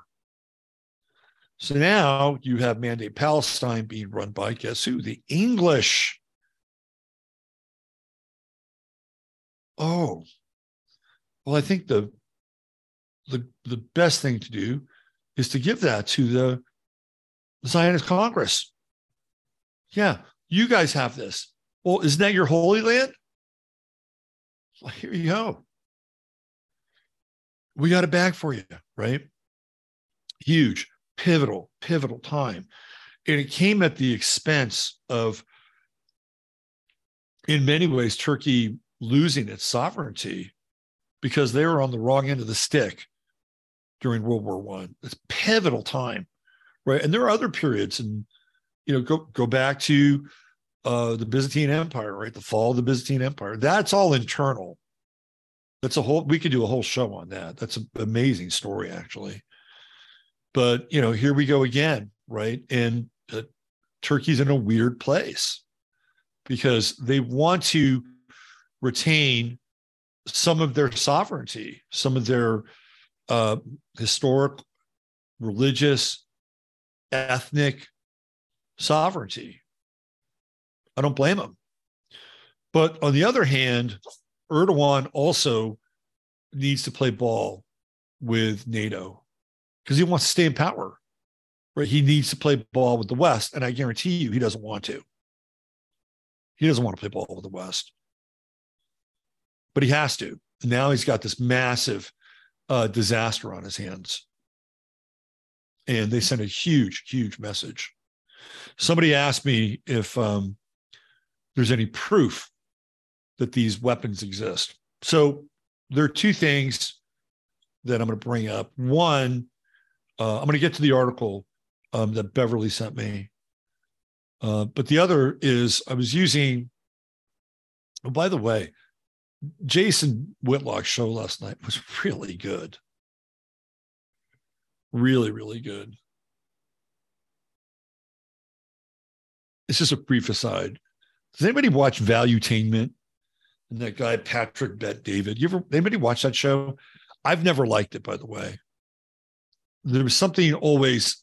So now you have Mandate Palestine being run by guess who? The English. Oh, well, I think the the the best thing to do is to give that to the Zionist Congress. Yeah, you guys have this. Well, isn't that your holy land? Here you go we got it back for you, right? Huge, pivotal, pivotal time. And it came at the expense of, in many ways, Turkey losing its sovereignty because they were on the wrong end of the stick during World War One. It's pivotal time, right? And there are other periods, and you know, go go back to uh, the Byzantine Empire, right? The fall of the Byzantine Empire. That's all internal. That's a whole. We could do a whole show on that. That's an amazing story, actually. But you know, here we go again, right? And uh, Turkey's in a weird place because they want to retain some of their sovereignty, some of their uh, historic, religious, ethnic sovereignty. I don't blame him. But on the other hand, Erdogan also needs to play ball with NATO because he wants to stay in power. Right? He needs to play ball with the West, and I guarantee you, he doesn't want to. He doesn't want to play ball with the West, but he has to. now he's got this massive uh, disaster on his hands, and they sent a huge, huge message. Somebody asked me if um, there's any proof that these weapons exist. So there are two things that I'm going to bring up. One, uh, I'm going to get to the article um, that Beverly sent me. Uh, but the other is I was using, oh, by the way, Jason Whitlock's show last night was really good. Really, really good. it's just a brief aside. Does anybody watch Valuetainment? And that guy Patrick Bet David. You ever anybody watch that show? I've never liked it, by the way. There was something always.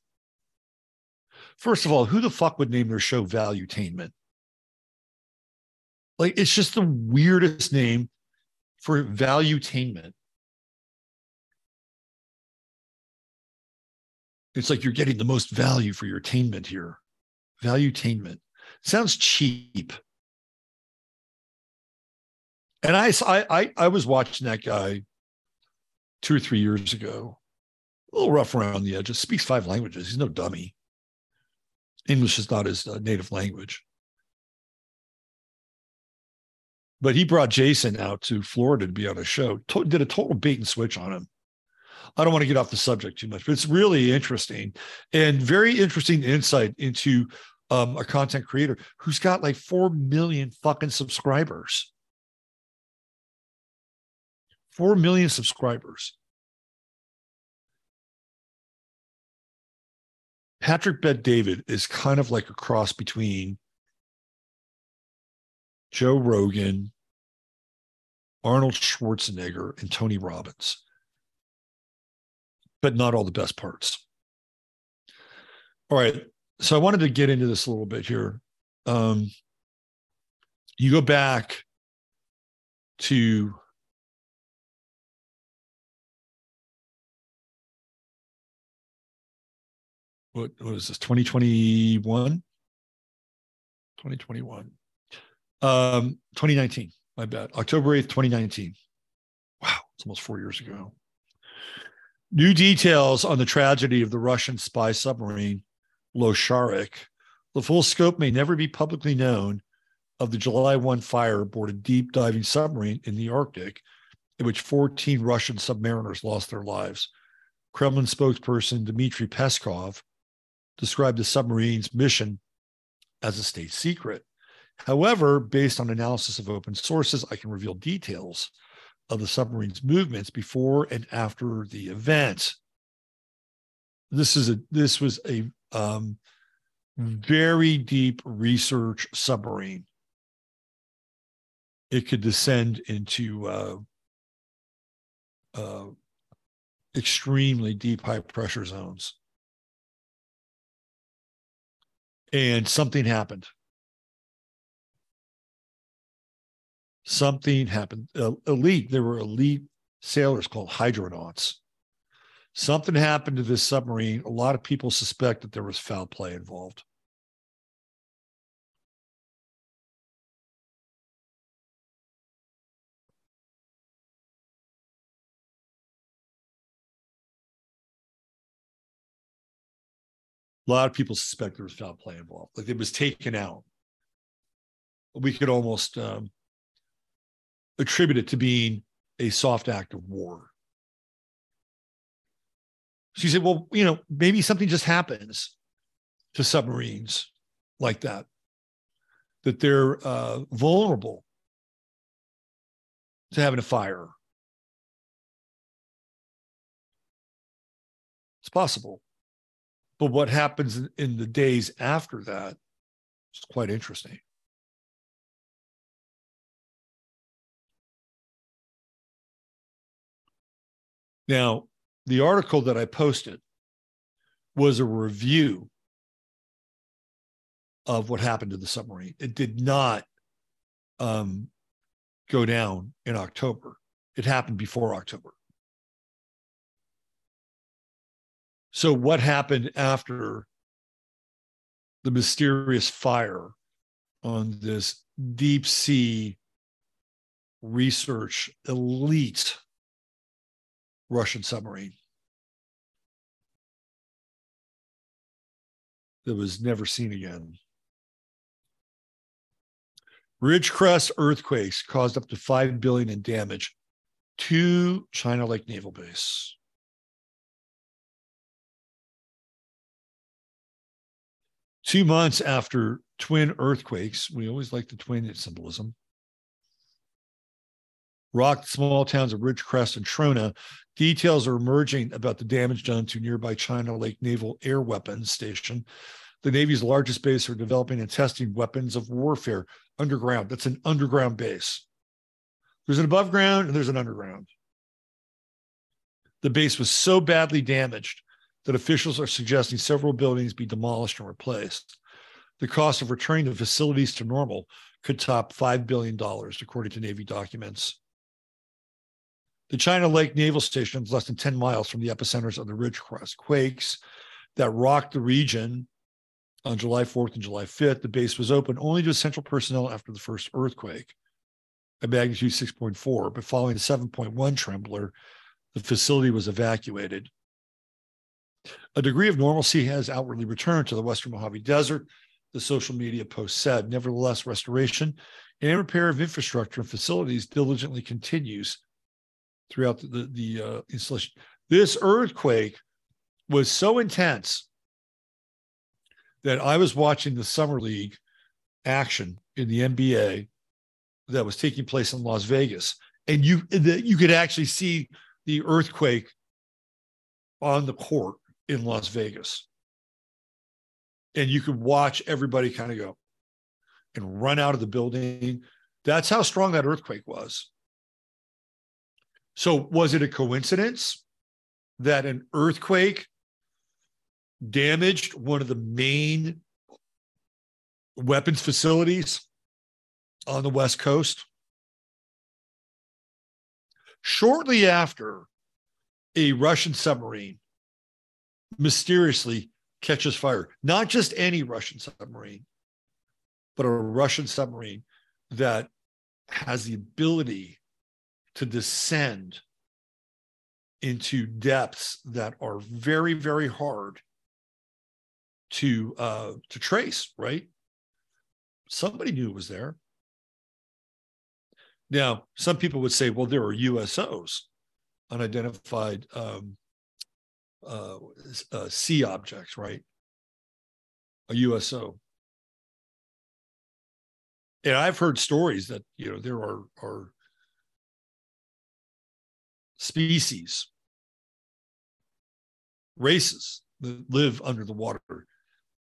First of all, who the fuck would name their show Valuetainment? Like it's just the weirdest name for valuetainment. It's like you're getting the most value for your attainment here. Valuetainment sounds cheap. And I, I, I was watching that guy two or three years ago. A little rough around the edges. Speaks five languages. He's no dummy. English is not his uh, native language. But he brought Jason out to Florida to be on a show. To- did a total bait and switch on him. I don't want to get off the subject too much, but it's really interesting and very interesting insight into um, a content creator who's got like 4 million fucking subscribers. 4 million subscribers. Patrick Bet David is kind of like a cross between Joe Rogan, Arnold Schwarzenegger, and Tony Robbins but not all the best parts. All right. So I wanted to get into this a little bit here. Um, you go back to what, what is this 2021 2021 um 2019 my bad. October 8th 2019 wow it's almost four years ago. New details on the tragedy of the Russian spy submarine Losharik. The full scope may never be publicly known of the July 1 fire aboard a deep diving submarine in the Arctic, in which 14 Russian submariners lost their lives. Kremlin spokesperson Dmitry Peskov described the submarine's mission as a state secret. However, based on analysis of open sources, I can reveal details of the submarine's movements before and after the event. This is a this was a um, very deep research submarine. It could descend into uh, uh, extremely deep, high pressure zones. And something happened. something happened. Uh, elite, there were elite sailors called hydronauts. Something happened to this submarine. A lot of people suspect that there was foul play involved. A lot of people suspect there was foul play involved. Like it was taken out. We could almost um, attribute it to being a soft act of war. She said, well, you know, maybe something just happens to submarines like that, that they're uh, vulnerable to having a fire. It's possible. But what happens in, the days after that is quite interesting. Now, the article that I posted was a review of what happened to the submarine. It did not um, go down in October. It happened before October. So, what happened after the mysterious fire on this deep sea research elite Russian submarine that was never seen again. Ridgecrest earthquakes caused up to 5 billion in damage to China Lake Naval Base. Two months after twin earthquakes, we always like the twin symbolism, rocked small towns of Ridgecrest and Trona, details are emerging about the damage done to nearby China Lake Naval Air Weapons Station. the Navy's largest base for developing and testing weapons of warfare underground. That's an underground base. There's an above ground and there's an underground. The base was so badly damaged that officials are suggesting several buildings be demolished and replaced. The cost of returning the facilities to normal could top $5 billion, according to Navy documents. The China Lake Naval Station is less than 10 miles from the epicenters of the Ridgecrest quakes that rocked the region on July 4th and July 5th. The base was open only to essential personnel after the first earthquake, a magnitude 6.4, but following a 7.1 trembler, the facility was evacuated. A degree of normalcy has outwardly returned to the Western Mojave Desert, the social media post said. Nevertheless, restoration and repair of infrastructure and facilities diligently continues throughout the, the, uh, installation. This earthquake was so intense that I was watching the Summer League action in the NBA that was taking place in Las Vegas, and you the, you could actually see the earthquake on the court in Las Vegas. And you could watch everybody kind of go and run out of the building. That's how strong that earthquake was. So, was it a coincidence that an earthquake damaged one of the main weapons facilities on the West Coast? Shortly after, a Russian submarine mysteriously catches fire. Not just any Russian submarine, but a Russian submarine that has the ability to descend into depths that are very, very hard to uh, to trace. Right? Somebody knew it was there. Now, some people would say, well, there are USOs, unidentified um, uh, uh, sea objects, right? A USO. And I've heard stories that you know there are are species, races that live under the water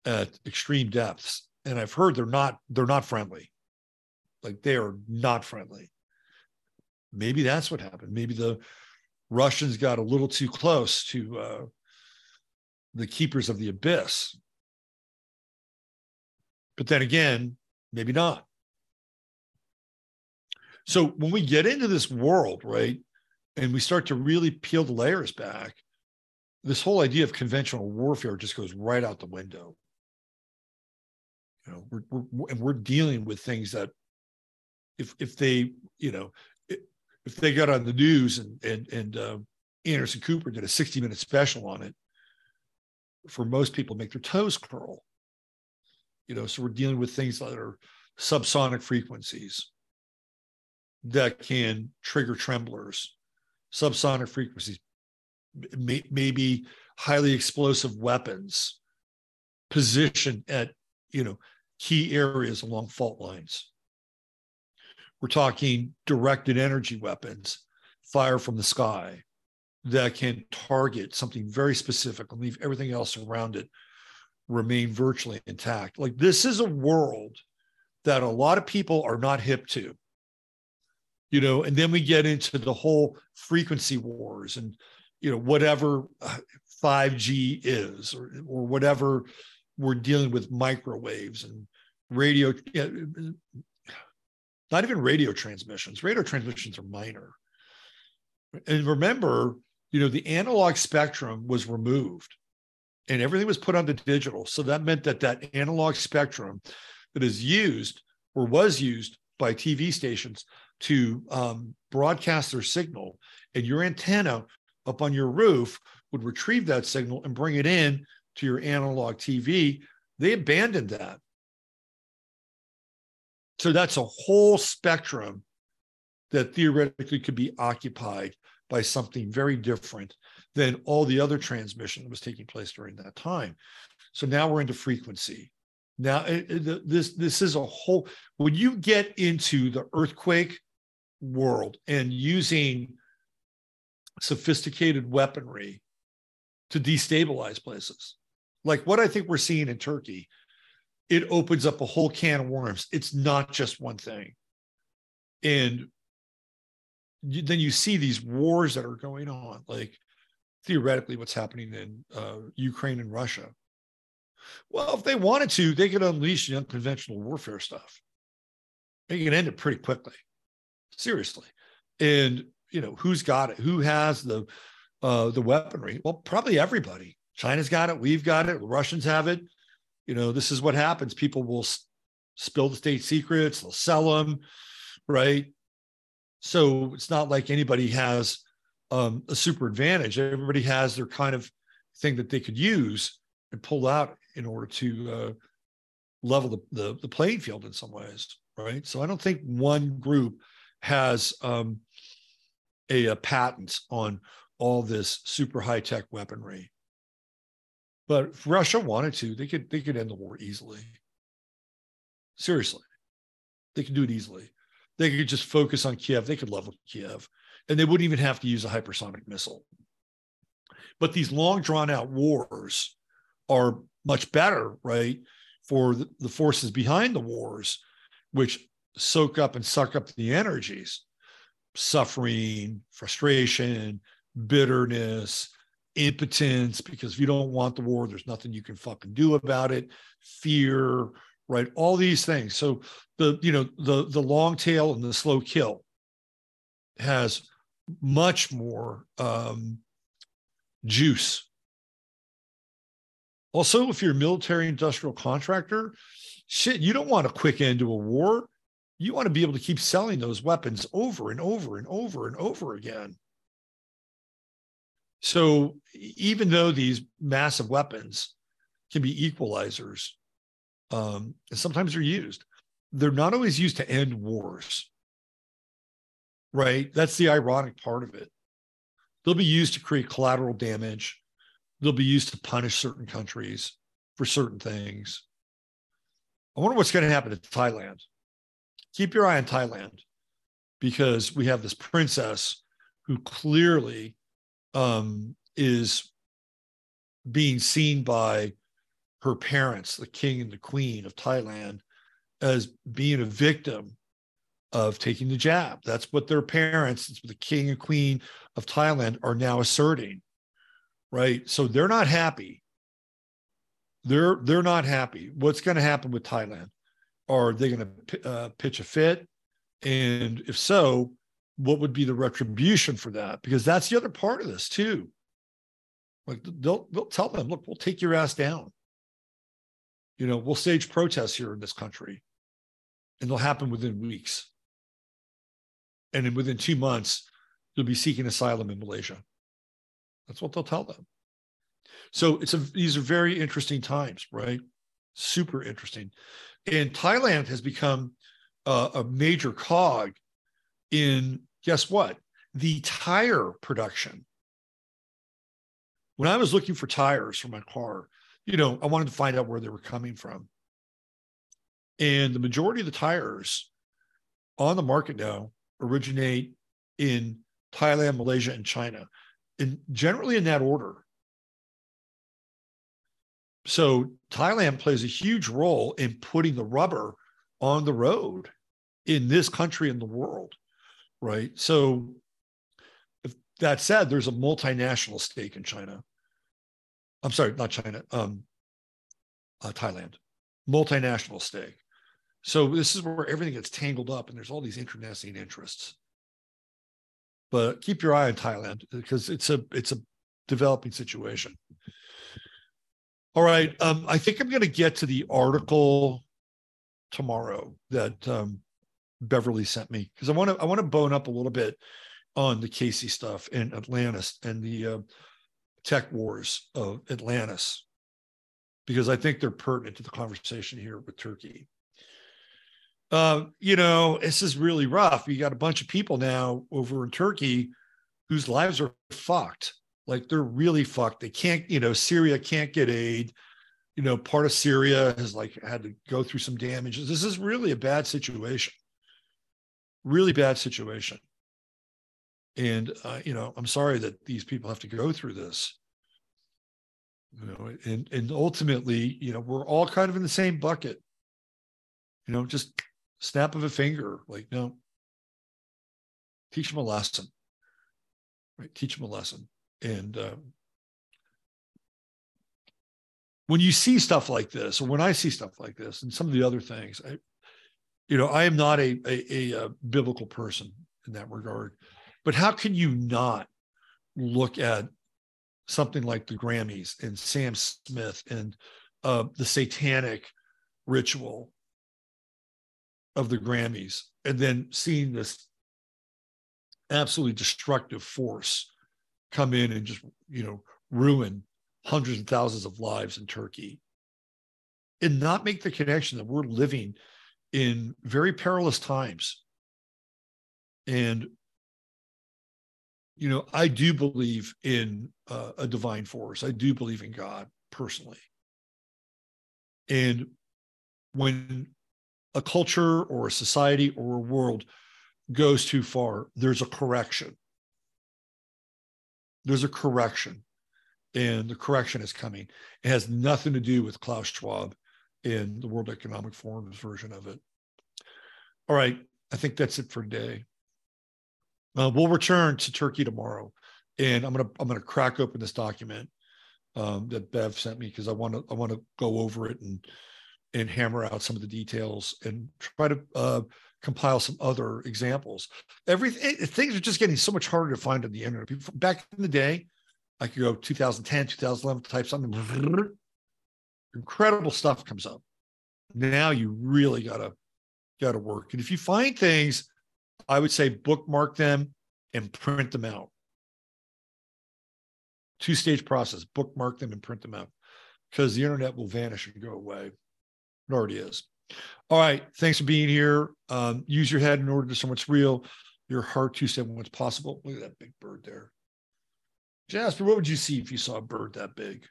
at extreme depths, and I've heard they're not they're not friendly. Like they are not friendly. Maybe that's what happened. Maybe the Russians got a little too close to uh, the keepers of the abyss. But then again, maybe not. So when we get into this world, right, and we start to really peel the layers back, this whole idea of conventional warfare just goes right out the window. You know, we're, we're and we're dealing with things that, if if they, you know, if they got on the news and and and uh, Anderson Cooper did a 60 minute special on it, for most people make their toes curl. You know, so we're dealing with things that are subsonic frequencies that can trigger tremblers, subsonic frequencies, may, maybe highly explosive weapons positioned at you know key areas along fault lines we're talking directed energy weapons, fire from the sky that can target something very specific and leave everything else around it remain virtually intact. Like this is a world that a lot of people are not hip to. You know, and then we get into the whole frequency wars and you know whatever uh, 5G is or or whatever we're dealing with microwaves and radio not even radio transmissions. Radio transmissions are minor. And remember, you know, the analog spectrum was removed and everything was put onto digital. So that meant that that analog spectrum that is used or was used by TV stations to um, broadcast their signal, and your antenna up on your roof would retrieve that signal and bring it in to your analog TV. They abandoned that. So that's a whole spectrum that theoretically could be occupied by something very different than all the other transmission that was taking place during that time. So now we're into frequency. Now it, it, this this is a whole. When you get into the earthquake world and using sophisticated weaponry to destabilize places, like what I think we're seeing in Turkey, it opens up a whole can of worms. It's not just one thing. And you, then you see these wars that are going on, like theoretically what's happening in uh, Ukraine and Russia. Well, if they wanted to, they could unleash the unconventional warfare stuff. They can end it pretty quickly. Seriously. And you know, who's got it? Who has the uh, the weaponry? Well, probably everybody. China's got it. We've got it. Russians have it. You know, this is what happens. People will s- spill the state secrets. They'll sell them, right? So it's not like anybody has um, a super advantage. Everybody has their kind of thing that they could use and pull out in order to uh, level the, the, the playing field in some ways, right? So I don't think one group has um, a, a patent on all this super high tech weaponry. But if Russia wanted to, they could they could end the war easily. Seriously, they could do it easily. They could just focus on Kiev. They could level Kiev, and they wouldn't even have to use a hypersonic missile. But these long drawn out wars are much better, right, for the, forces behind the wars, which soak up and suck up the energies, suffering, frustration, bitterness, impotence, because if you don't want the war, there's nothing you can fucking do about it, fear, right? All these things. So the, you know, the the long tail and the slow kill has much more um, juice. Also, if you're a military industrial contractor, shit, you don't want a quick end to a war. You want to be able to keep selling those weapons over and over and over and over again. So even though these massive weapons can be equalizers, um, and sometimes they're used, they're not always used to end wars. Right? That's the ironic part of it. They'll be used to create collateral damage. They'll be used to punish certain countries for certain things. I wonder what's going to happen to Thailand. Keep your eye on Thailand because we have this princess who clearly um, is being seen by her parents, the king and the queen of Thailand, as being a victim of taking the jab. That's what their parents, the king and queen of Thailand are now asserting, right? So they're not happy. They're they're not happy. What's going to happen with Thailand? Are they going to uh, pitch a fit? And if so, what would be the retribution for that? Because that's the other part of this too. Like they'll they'll tell them, look, we'll take your ass down. You know, we'll stage protests here in this country, and they'll happen within weeks. And then within two months, you'll be seeking asylum in Malaysia. That's what they'll tell them. So it's a these are very interesting times, right? Super interesting. And Thailand has become uh, a major cog in guess what? The tire production. When I was looking for tires for my car, you know, I wanted to find out where they were coming from. And the majority of the tires on the market now originate in Thailand, Malaysia, and China, and generally in that order. So Thailand plays a huge role in putting the rubber on the road in this country and the world right? So, if that said, there's a multinational stake in China. I'm sorry, not China, um, uh, Thailand, multinational stake. So this is where everything gets tangled up, and there's all these internecine interests. But keep your eye on Thailand because it's a it's a developing situation. All right, um, I think I'm going to get to the article tomorrow that um, Beverly sent me because I want to I want to bone up a little bit on the Cayce stuff in Atlantis and the uh, tech wars of Atlantis because I think they're pertinent to the conversation here with Turkey. Uh, you know, this is really rough. You got a bunch of people now over in Turkey whose lives are fucked. Like they're really fucked. They can't, you know, Syria can't get aid. You know, part of Syria has like had to go through some damages. This is really a bad situation really bad situation. And, uh, you know, I'm sorry that these people have to go through this. You know, and and ultimately, you know, we're all kind of in the same bucket. You know, just snap of a finger, like no, teach them a lesson. Right, teach them a lesson, and um, when you see stuff like this, or when I see stuff like this, and some of the other things, I, you know, I am not a, a, a, a biblical person in that regard, but how can you not look at something like the Grammys and Sam Smith and uh, the satanic ritual of the Grammys, and then seeing this absolutely destructive force come in and just you know ruin hundreds and thousands of lives in Turkey, and not make the connection that we're living in very perilous times, and you know, I do believe in uh, a divine force. I do believe in God personally. And when a culture or a society or a world goes too far, there's a correction. There's a correction. And the correction is coming. It has nothing to do with Klaus Schwab and the World Economic Forum's version of it. All right. I think that's it for today. Uh, we'll return to Turkey tomorrow, and I'm gonna I'm gonna crack open this document um, that Bev sent me because I want to I want to go over it and and hammer out some of the details and try to uh, compile some other examples. Everything things are just getting so much harder to find on the internet. Back in the day, I could go 2010, 2011, type something, incredible stuff comes up. Now you really gotta gotta work, and if you find things I would say bookmark them and print them out. Two stage process bookmark them and print them out because the internet will vanish and go away. Already is. All right. Thanks for being here. Um, use your head in order to what's real, your heart to say what's possible. Look at that big bird there. Jasper, what would you see if you saw a bird that big?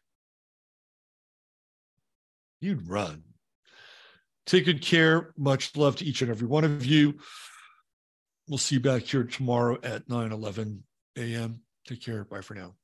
You'd run. Take good care. Much love to each and every one of you. We'll see you back here tomorrow at 9 11 a.m. Take care. Bye for now.